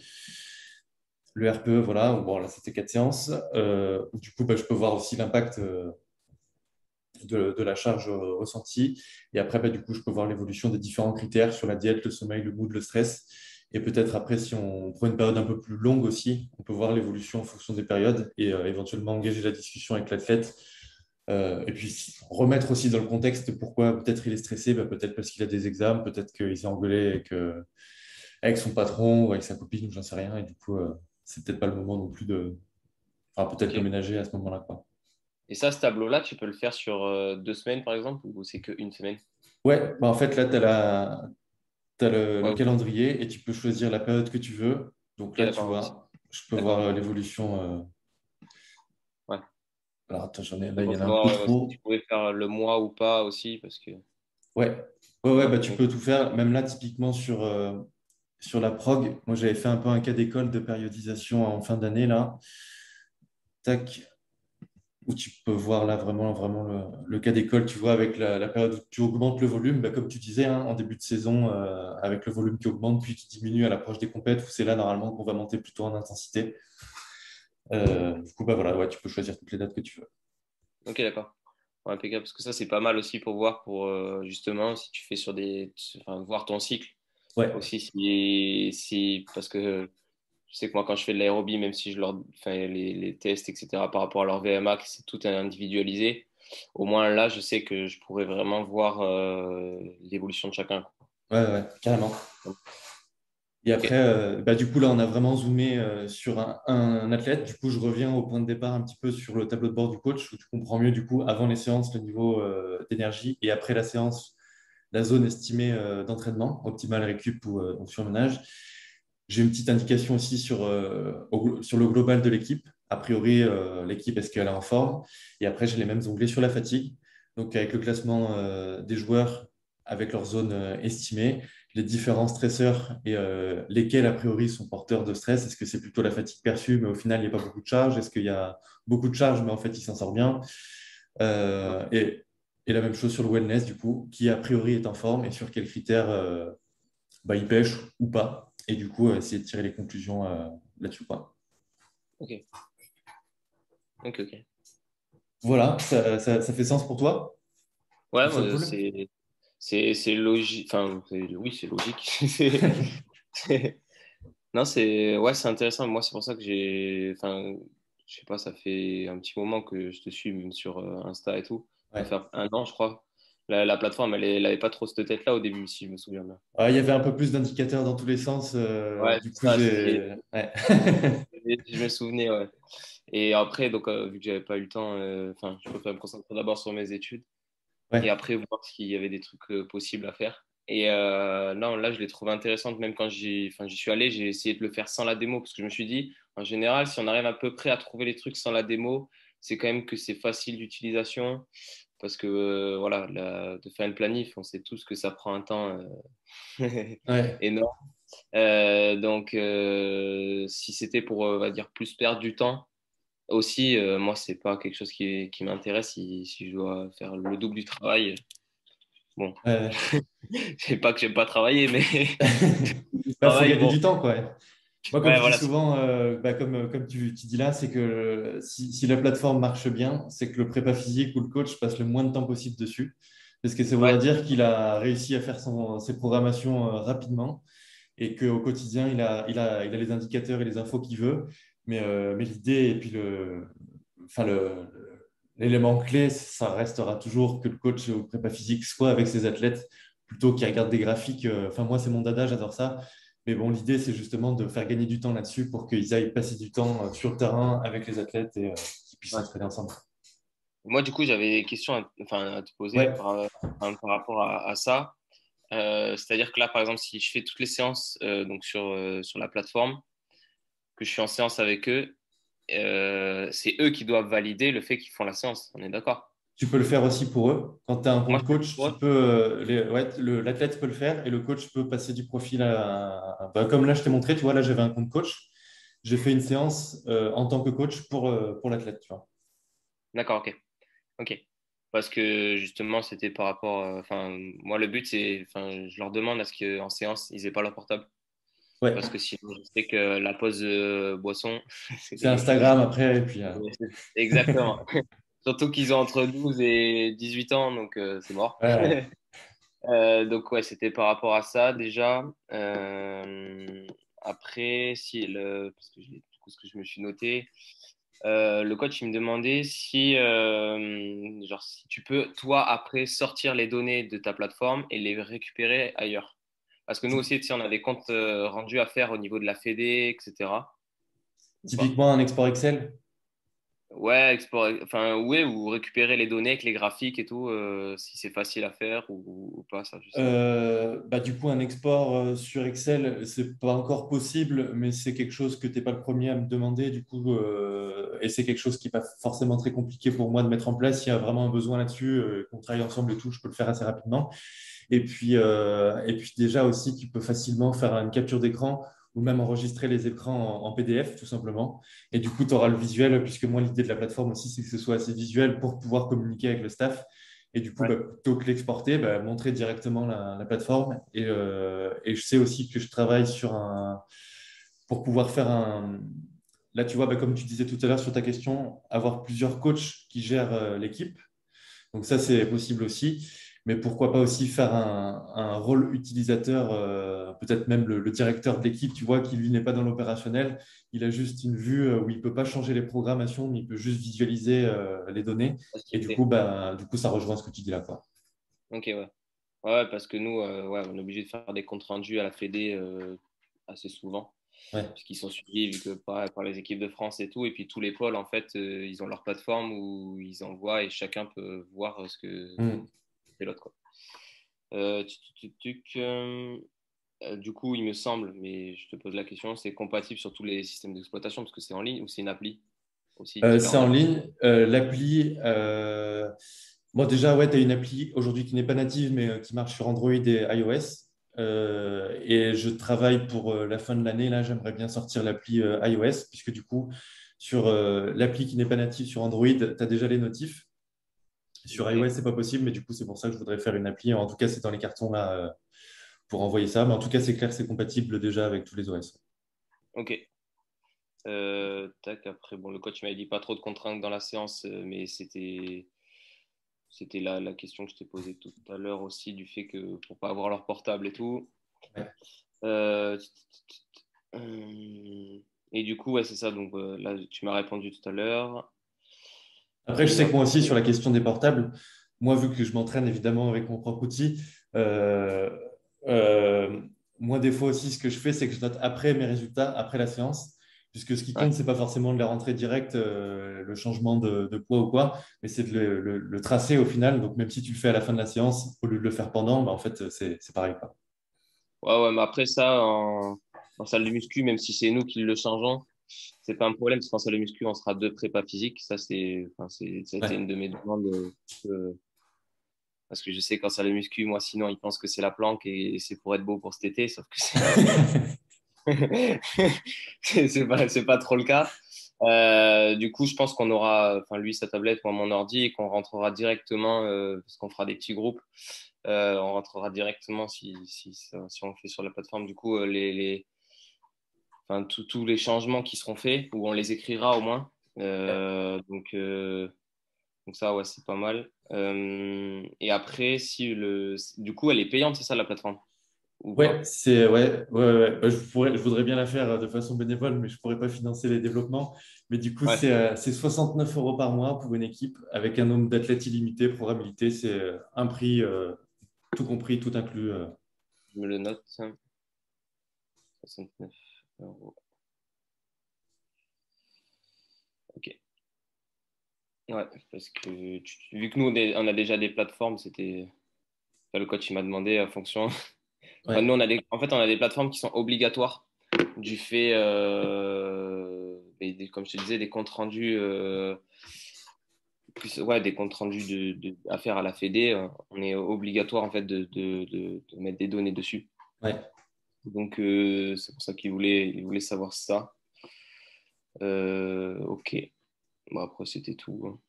Le RPE, voilà, bon, là, c'était quatre séances. Euh, du coup, bah, je peux voir aussi l'impact euh, de, la charge ressentie. Et après, bah, du coup, je peux voir l'évolution des différents critères sur la diète, le sommeil, le mood, le stress. Et peut-être après, si on prend une période un peu plus longue aussi, on peut voir l'évolution en fonction des périodes et éventuellement engager la discussion avec l'athlète. et puis remettre aussi dans le contexte pourquoi peut-être il est stressé, bah, peut-être parce qu'il a des examens, peut-être qu'il s'est engueulé avec, avec son patron ou avec sa copine, j'en sais rien. Et du coup, c'est peut-être pas le moment non plus de. Enfin, peut-être okay. ménager à ce moment-là. Quoi. Et ça, ce tableau-là, tu peux le faire sur euh, deux semaines, par exemple, ou c'est qu'une semaine? Ouais, bah en fait, là, tu as, la... as le, calendrier et tu peux choisir la période que tu veux. Donc là, tu vois, je peux voir euh, l'évolution. Euh... Ouais. Alors, attends, j'en ai. Là, il y en a un peu trop. tu pouvais faire le mois ou pas aussi, parce que. Ouais, ouais, ouais bah, tu peux tout faire. Même là, typiquement, sur, euh, sur la prog, moi j'avais fait un peu un cas d'école de périodisation en fin d'année là. Tac, où tu peux voir là vraiment, vraiment le, cas d'école, tu vois, avec la, période où tu augmentes le volume, bah, comme tu disais, hein, en début de saison, euh, avec le volume qui augmente, puis qui diminue à l'approche des compètes, où c'est là normalement qu'on va monter plutôt en intensité. Euh, du coup, bah, voilà, ouais, tu peux choisir toutes les dates que tu veux. Ok, d'accord. impeccable, parce que ça, c'est pas mal aussi pour voir, pour euh, justement, si tu fais sur des. Enfin, voir ton cycle Ouais. Aussi, si, si, parce que je sais que moi, quand je fais de l'aérobie, même si je leur fais les, les, tests, etc., par rapport à leur VMA, c'est tout individualisé, au moins là, je sais que je pourrais vraiment voir euh, l'évolution de chacun. Ouais, ouais, carrément. Et après, euh, bah, du coup, là, on a vraiment zoomé euh, sur un, un, athlète. Du coup, je reviens au point de départ un petit peu sur le tableau de bord du coach, où tu comprends mieux, du coup, avant les séances, le niveau d'énergie, et après la séance, la zone estimée d'entraînement, optimale récup ou, euh, surmenage. J'ai une petite indication aussi sur, euh, sur le global de l'équipe. A priori, l'équipe, est-ce qu'elle est en forme? Et après, j'ai les mêmes onglets sur la fatigue. Donc, avec le classement des joueurs avec leur zone estimée, les différents stresseurs et lesquels, a priori, sont porteurs de stress. Est-ce que c'est plutôt la fatigue perçue, mais au final, il n'y a pas beaucoup de charge Est-ce qu'il y a beaucoup de charge, mais en fait, il s'en sort bien? Et la même chose sur le wellness, du coup, qui a priori est en forme et sur quels critères euh, bah, il pêche ou pas. Et du coup, euh, essayer de tirer les conclusions euh, là-dessus. Ok. Ok, ok. Voilà, ça, ça, fait sens pour toi? Ouais, c'est logique. Enfin, oui, c'est logique. non, c'est ouais, intéressant. Moi, c'est pour ça que j'ai. Enfin, je sais pas, ça fait un petit moment que je te suis même sur Insta et tout ouais. faire un an, je crois. La, plateforme, elle n'avait pas trop cette tête-là au début, si je me souviens bien. il y avait un peu plus d'indicateurs dans tous les sens. Euh, ouais, du coup, ouais. je me souvenais, ouais. Et après, donc, euh, vu que j'avais pas eu le temps, euh, enfin, je préfère me concentrer d'abord sur mes études et après voir s'il y avait des trucs possibles à faire. Et non, là, je l'ai trouvé intéressante, même quand j'y suis allé, j'ai essayé de le faire sans la démo parce que je me suis dit, en général, si on arrive à peu près à trouver les trucs sans la démo, c'est quand même que c'est facile d'utilisation parce que euh, voilà, de faire une planif, on sait tous que ça prend un temps euh, énorme. Euh, donc, si c'était pour, on va dire, plus perdre du temps, aussi, moi, c'est pas quelque chose qui, qui m'intéresse. Si, si, je dois faire le double du travail, bon, ouais. sais pas que j'aime pas travailler, mais il faut gagner du temps, quoi. Moi, comme je dis souvent, euh, bah, comme, euh, comme tu, dis là, c'est que si, si, la plateforme marche bien, c'est que le prépa physique ou le coach passe le moins de temps possible dessus. Parce que ça veut dire qu'il a réussi à faire son, ses programmations euh, rapidement et qu'au quotidien, il a, il, a, il a les indicateurs et les infos qu'il veut. Mais, mais l'idée et puis le, enfin le, l'élément clé, ça restera toujours que le coach ou le prépa physique soit avec ses athlètes plutôt qu'il regarde des graphiques. Enfin, moi, c'est mon dada, j'adore ça mais bon, l'idée, c'est justement de faire gagner du temps là-dessus pour qu'ils aillent passer du temps euh, sur le terrain avec les athlètes et euh, qu'ils puissent s'entraîner ensemble. Moi, du coup, j'avais des questions à, enfin, à te poser par, euh, par, rapport à, ça. C'est-à-dire que là, par exemple, si je fais toutes les séances donc sur, sur la plateforme, que je suis en séance avec eux, c'est eux qui doivent valider le fait qu'ils font la séance. On est d'accord? Tu peux le faire aussi pour eux. Quand tu as un compte coach, euh, l'athlète peut le faire et le coach peut passer du profil à. Bah, comme là, je t'ai montré, tu vois, là, j'avais un compte coach. J'ai fait une séance euh, en tant que coach pour, euh, pour l'athlète. D'accord, ok. Ok. Parce que justement, c'était par rapport. Enfin, moi, le but, c'est. Enfin, je leur demande à ce qu'en séance, ils n'aient pas leur portable. Ouais. Parce que sinon, je sais que la pause boisson. C'est Instagram après. Et puis, Exactement. Surtout qu'ils ont entre 12 et 18 ans, donc euh, c'est mort. donc, ouais, c'était par rapport à ça déjà. après, si, le, parce que du coup, ce que je me suis noté, le coach il me demandait si, genre, si tu peux, toi, après, sortir les données de ta plateforme et les récupérer ailleurs. Parce que nous aussi, on a des comptes rendus à faire au niveau de la FED, etc. Typiquement un export Excel Ouais, enfin, ouais, ou récupérer les données avec les graphiques et tout, euh, si c'est facile à faire ou, pas, ça. Euh, bah, du coup, un export euh, sur Excel, c'est pas encore possible, mais c'est quelque chose que tu n'es pas le premier à me demander, du coup, et c'est quelque chose qui n'est pas forcément très compliqué pour moi de mettre en place. S'il y a vraiment un besoin là-dessus, qu'on travaille ensemble et tout, je peux le faire assez rapidement. Et puis, et puis déjà aussi, tu peux facilement faire une capture d'écran ou même enregistrer les écrans en, PDF tout simplement. Et du coup, tu auras le visuel, puisque moi, l'idée de la plateforme aussi, c'est que ce soit assez visuel pour pouvoir communiquer avec le staff. Et du coup, bah, plutôt que l'exporter, bah, montrer directement la, plateforme. Euh, et, je sais aussi que je travaille sur un. pour pouvoir faire un. Là, tu vois, bah, comme tu disais tout à l'heure sur ta question, avoir plusieurs coachs qui gèrent euh, l'équipe. Donc, ça, c'est possible aussi mais pourquoi pas aussi faire un, rôle utilisateur, euh, peut-être même le, directeur de l'équipe, tu vois, qui lui n'est pas dans l'opérationnel, il a juste une vue euh, où il ne peut pas changer les programmations, mais il peut juste visualiser euh, les données. Et du coup, ben, du coup, ça rejoint ce que tu dis là. Quoi. Ok, ouais. Ouais, parce que nous, ouais, on est obligé de faire des comptes rendus à la Fédé assez souvent. Ouais. Puisqu'ils sont suivis vu que par, par, les équipes de France et tout. Et puis tous les pôles, en fait, ils ont leur plateforme où ils envoient et chacun peut voir ce que, mmh l'autre. Quoi. Euh, euh, euh, du coup, il me semble, mais je te pose la question, c'est compatible sur tous les systèmes d'exploitation parce que c'est en ligne ou c'est une appli aussi C'est en ligne. L'appli, bon, déjà, ouais, tu as une appli aujourd'hui qui n'est pas native, mais qui marche sur Android et iOS. et je travaille pour la fin de l'année. Là, j'aimerais bien sortir l'appli iOS, puisque du coup, sur l'appli qui n'est pas native sur Android, tu as déjà les notifs. Sur iOS, c'est pas possible, mais du coup, c'est pour ça que je voudrais faire une appli. En tout cas, c'est dans les cartons là euh, pour envoyer ça. Mais en tout cas, c'est clair c'est compatible déjà avec tous les OS. Ok. Euh, tac, après, bon, le coach m'avait dit pas trop de contraintes dans la séance, euh, mais c'était c'était la, la, question que je t'ai posée tout à l'heure aussi, du fait que pour pas avoir leur portable et tout. et du coup, ouais, c'est ça. Donc là, tu m'as répondu tout à l'heure. Après, je sais que moi aussi, sur la question des portables, moi, vu que je m'entraîne évidemment avec mon propre outil, euh, euh, moi, des fois aussi, ce que je fais, c'est que je note après mes résultats, après la séance, puisque ce qui compte, ce n'est pas forcément de la rentrée directe, euh, le changement de, poids ou quoi, mais c'est de le, tracer au final. Donc, même si tu le fais à la fin de la séance, au lieu de le faire pendant, bah, en fait, c'est pareil. Quoi. Ouais, ouais, mais après ça, en, en salle de muscu, même si c'est nous qui le changeons, c'est pas un problème. Parce qu'en salle de muscu, on sera deux prépas physiques. Ça, c'est, enfin, été une de mes demandes. Euh, parce que je sais qu'en salle de muscu, moi, sinon, ils pensent que c'est la planque et, c'est pour être beau pour cet été. Sauf que c'est, c'est, pas, pas trop le cas. Euh, du coup, je pense qu'on aura, enfin, lui, sa tablette, moi, mon ordi, et qu'on rentrera directement, euh, parce qu'on fera des petits groupes. on rentrera directement si, si, si, on le fait sur la plateforme. Du coup, les, les enfin, tous les changements qui seront faits, ou on les écrira au moins. Euh, donc, euh, donc ça, ouais, c'est pas mal. Euh, et après, si le, du coup, elle est payante, c'est ça la plateforme? Ouais, c'est ouais, ouais, ouais. Je, pourrais, je voudrais bien la faire de façon bénévole, mais je pourrais pas financer les développements. Mais du coup, c'est 69 euros par mois pour une équipe avec un nombre d'athlètes illimité, programmabilité. C'est un prix tout compris, tout inclus. Je me le note. 69. Ok. Ouais, parce que vu que nous, on, a déjà des plateformes, c'était. le coach il m'a demandé en fonction. nous, on a des, en fait, on a des plateformes qui sont obligatoires du fait, euh, comme je te disais, des comptes rendus. Euh, ouais, des comptes rendus de, à faire à la Fédé, on est obligatoire en fait de, de mettre des données dessus. Ouais. Donc, euh, c'est pour ça qu'il voulait, il voulait savoir ça. Euh, ok. Bon, après, c'était tout. Hein.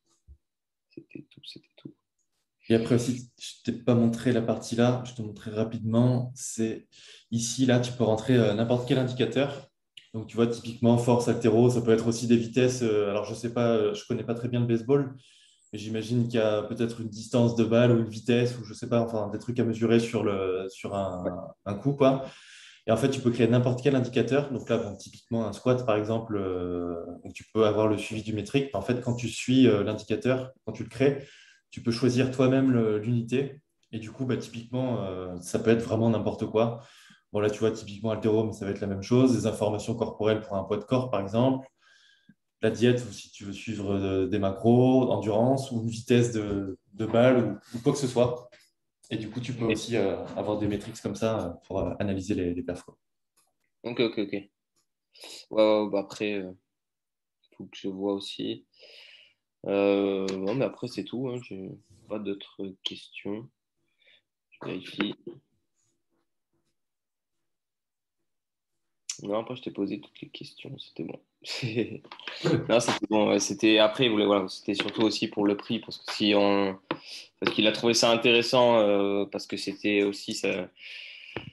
C'était tout, c'était tout. Et après aussi, je ne t'ai pas montré la partie là, je te montrerai rapidement. C'est ici, là, tu peux rentrer euh, n'importe quel indicateur. Donc, tu vois, typiquement, force, altéro, ça peut être aussi des vitesses. alors, je ne sais pas, je ne connais pas très bien le baseball, J'imagine qu'il y a peut-être une distance de balle ou une vitesse ou je sais pas, enfin des trucs à mesurer sur, le, sur un, un coup. Quoi. Et en fait, tu peux créer n'importe quel indicateur. Donc là, typiquement un squat, par exemple, euh, tu peux avoir le suivi du métrique. En fait, quand tu suis euh, l'indicateur, quand tu le crées, tu peux choisir toi-même l'unité. Et du coup, bah, typiquement, euh, ça peut être vraiment n'importe quoi. Bon, là, tu vois, typiquement altéro, mais ça va être la même chose. Des informations corporelles pour un poids de corps, par exemple la diète ou si tu veux suivre des macros, endurance ou une vitesse de, balle ou, quoi que ce soit. Et du coup, tu peux aussi euh, avoir des métriques comme ça euh, pour analyser les, les perfs. Ok, ok, ok. Ouais, bah après, il faut que je vois aussi. bon, mais après, c'est tout. Hein. J'ai pas d'autres questions. Je vérifie. Non, après, je t'ai posé toutes les questions. C'était bon. non, c'était bon. C'était après, voilà, c'était surtout aussi pour le prix, parce que si on, parce qu'il a trouvé ça intéressant, euh, parce que c'était aussi ça,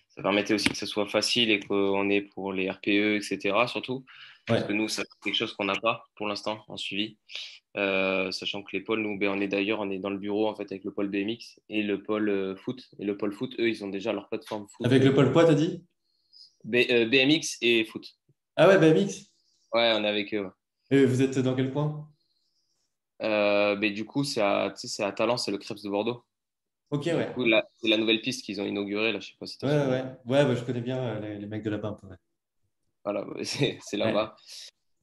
ça permettait aussi que ce soit facile et qu'on est pour les RPE, etc. Surtout, parce que nous, c'est quelque chose qu'on n'a pas pour l'instant en suivi. Euh, sachant que les pôles, nous, ben, on est d'ailleurs, on est dans le bureau en fait avec le pôle BMX et le pôle euh, foot. Et le pôle foot, eux, ils ont déjà leur plateforme foot. Avec le pôle quoi, t'as dit? BMX et foot. Ah ouais, BMX Ouais, on est avec eux. Et vous êtes dans quel coin? Euh, mais Du coup, c'est à, à Talence, c'est le Crêpes de Bordeaux. Ok, ouais. c'est la nouvelle piste qu'ils ont inaugurée, là, je sais pas si Ouais, ouais, ouais bah, je connais bien euh, les, mecs de la Pimpe. Voilà, c'est là-bas.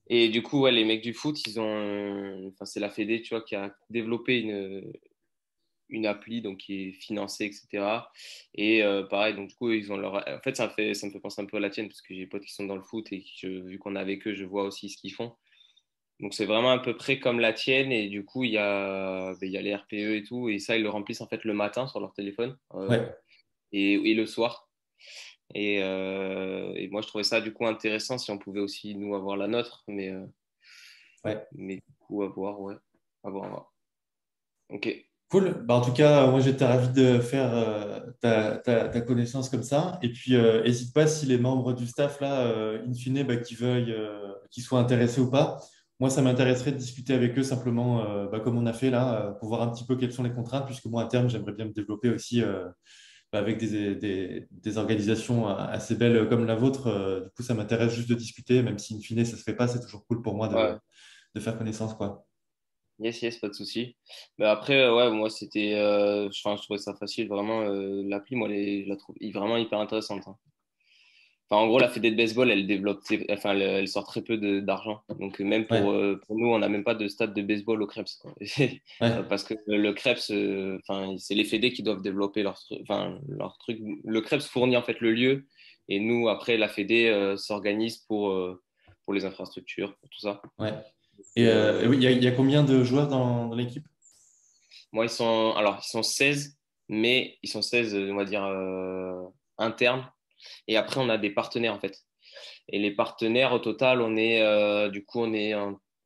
Et du coup, ouais, les mecs du foot, ils ont. Enfin, c'est la Fédé, tu vois, qui a développé une, une appli donc qui est financée, etc. Et euh, pareil, donc du coup, ils ont leur. En fait, ça, fait, ça me fait penser un peu à la tienne parce que j'ai des potes qui sont dans le foot et vu qu'on est avec eux, je vois aussi ce qu'ils font. Donc c'est vraiment à peu près comme la tienne et du coup, il y a, ben, il y a les RPE et tout et ça, ils le remplissent en fait le matin sur leur téléphone euh, et, et, le soir. Et, euh, et, moi, je trouvais ça du coup intéressant si on pouvait aussi nous avoir la nôtre, mais, ouais. mais du coup, à voir, ouais. À voir, à voir. Ok. Cool. Bah, en tout cas, moi, j'étais ravi de faire euh, ta, connaissance comme ça. Et puis, n'hésite euh, pas si les membres du staff, là, euh, in fine, bah, qui veuillent, qu'ils soient intéressés ou pas. Moi, ça m'intéresserait de discuter avec eux simplement, bah, comme on a fait là, pour voir un petit peu quelles sont les contraintes, puisque moi, à terme, j'aimerais bien me développer aussi bah, avec des, des, organisations assez belles comme la vôtre. du coup, ça m'intéresse juste de discuter, même si in fine, ça ne se fait pas, c'est toujours cool pour moi de, de faire connaissance. quoi. Yes, yes, pas de souci. Mais après, euh, ouais, moi, c'était. Euh, je trouvais ça facile, vraiment. Euh, l'appli, moi, les, je la trouve vraiment hyper intéressante. Hein. Enfin, en gros, la Fédé de baseball, elle développe. Enfin, elle, sort très peu d'argent. Donc, même pour, pour nous, on n'a même pas de stade de baseball au Krebs. Parce que le Krebs, enfin, c'est les Fédés qui doivent développer leur, enfin, leur truc. Le Krebs fournit en fait le lieu. Et nous, après, la Fédé s'organise pour, pour les infrastructures, pour tout ça. Ouais. Et euh, il y, a combien de joueurs dans, l'équipe? Moi, ils sont, alors, ils sont 16, mais ils sont 16, on va dire, euh, internes. Et après, on a des partenaires, en fait. Et les partenaires, au total, on est, euh, du coup, on est,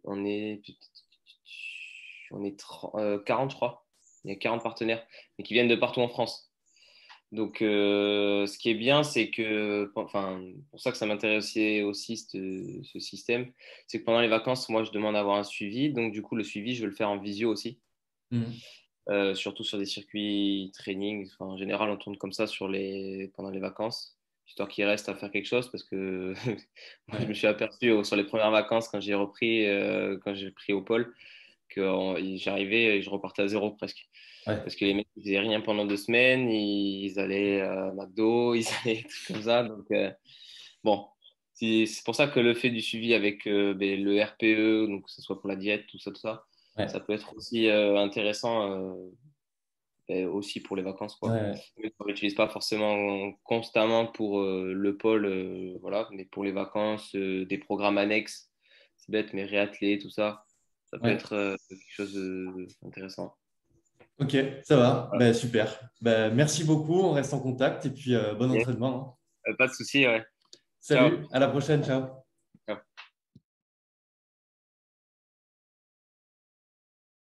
on est, on est 40, je crois. Il y a 40 partenaires, mais qui viennent de partout en France. Donc, euh, ce qui est bien, c'est que, enfin, pour ça que ça m'intéressait aussi ce, ce système, c'est que pendant les vacances, moi, je demande d'avoir un suivi. Donc, du coup, le suivi, je veux le faire en visio aussi. Mmh. Euh, surtout sur des circuits training. en général, on tourne comme ça sur les... pendant les vacances, histoire qu'il reste à faire quelque chose parce que je me suis aperçu sur les premières vacances quand j'ai repris, euh, quand j'ai pris au pôle, que j'arrivais et je repartais à zéro presque. Parce que les mecs, ils faisaient rien pendant deux semaines, ils allaient à McDo, ils allaient comme ça. Donc, euh, bon, c'est pour ça que le fait du suivi avec euh, ben, le RPE, donc que ce soit pour la diète, tout ça, tout ça, ça peut être aussi euh, intéressant ben, aussi pour les vacances. Quoi. on l'utilise pas forcément constamment pour le pôle, voilà, mais pour les vacances, des programmes annexes, c'est bête, mais réathlé, tout ça, ça peut être quelque chose d'intéressant. Ok, ça va. Ben, super. Ben, merci beaucoup. On reste en contact et puis euh, bon entraînement. Hein. Euh, pas de souci. Ouais. Salut. À la prochaine. Ciao.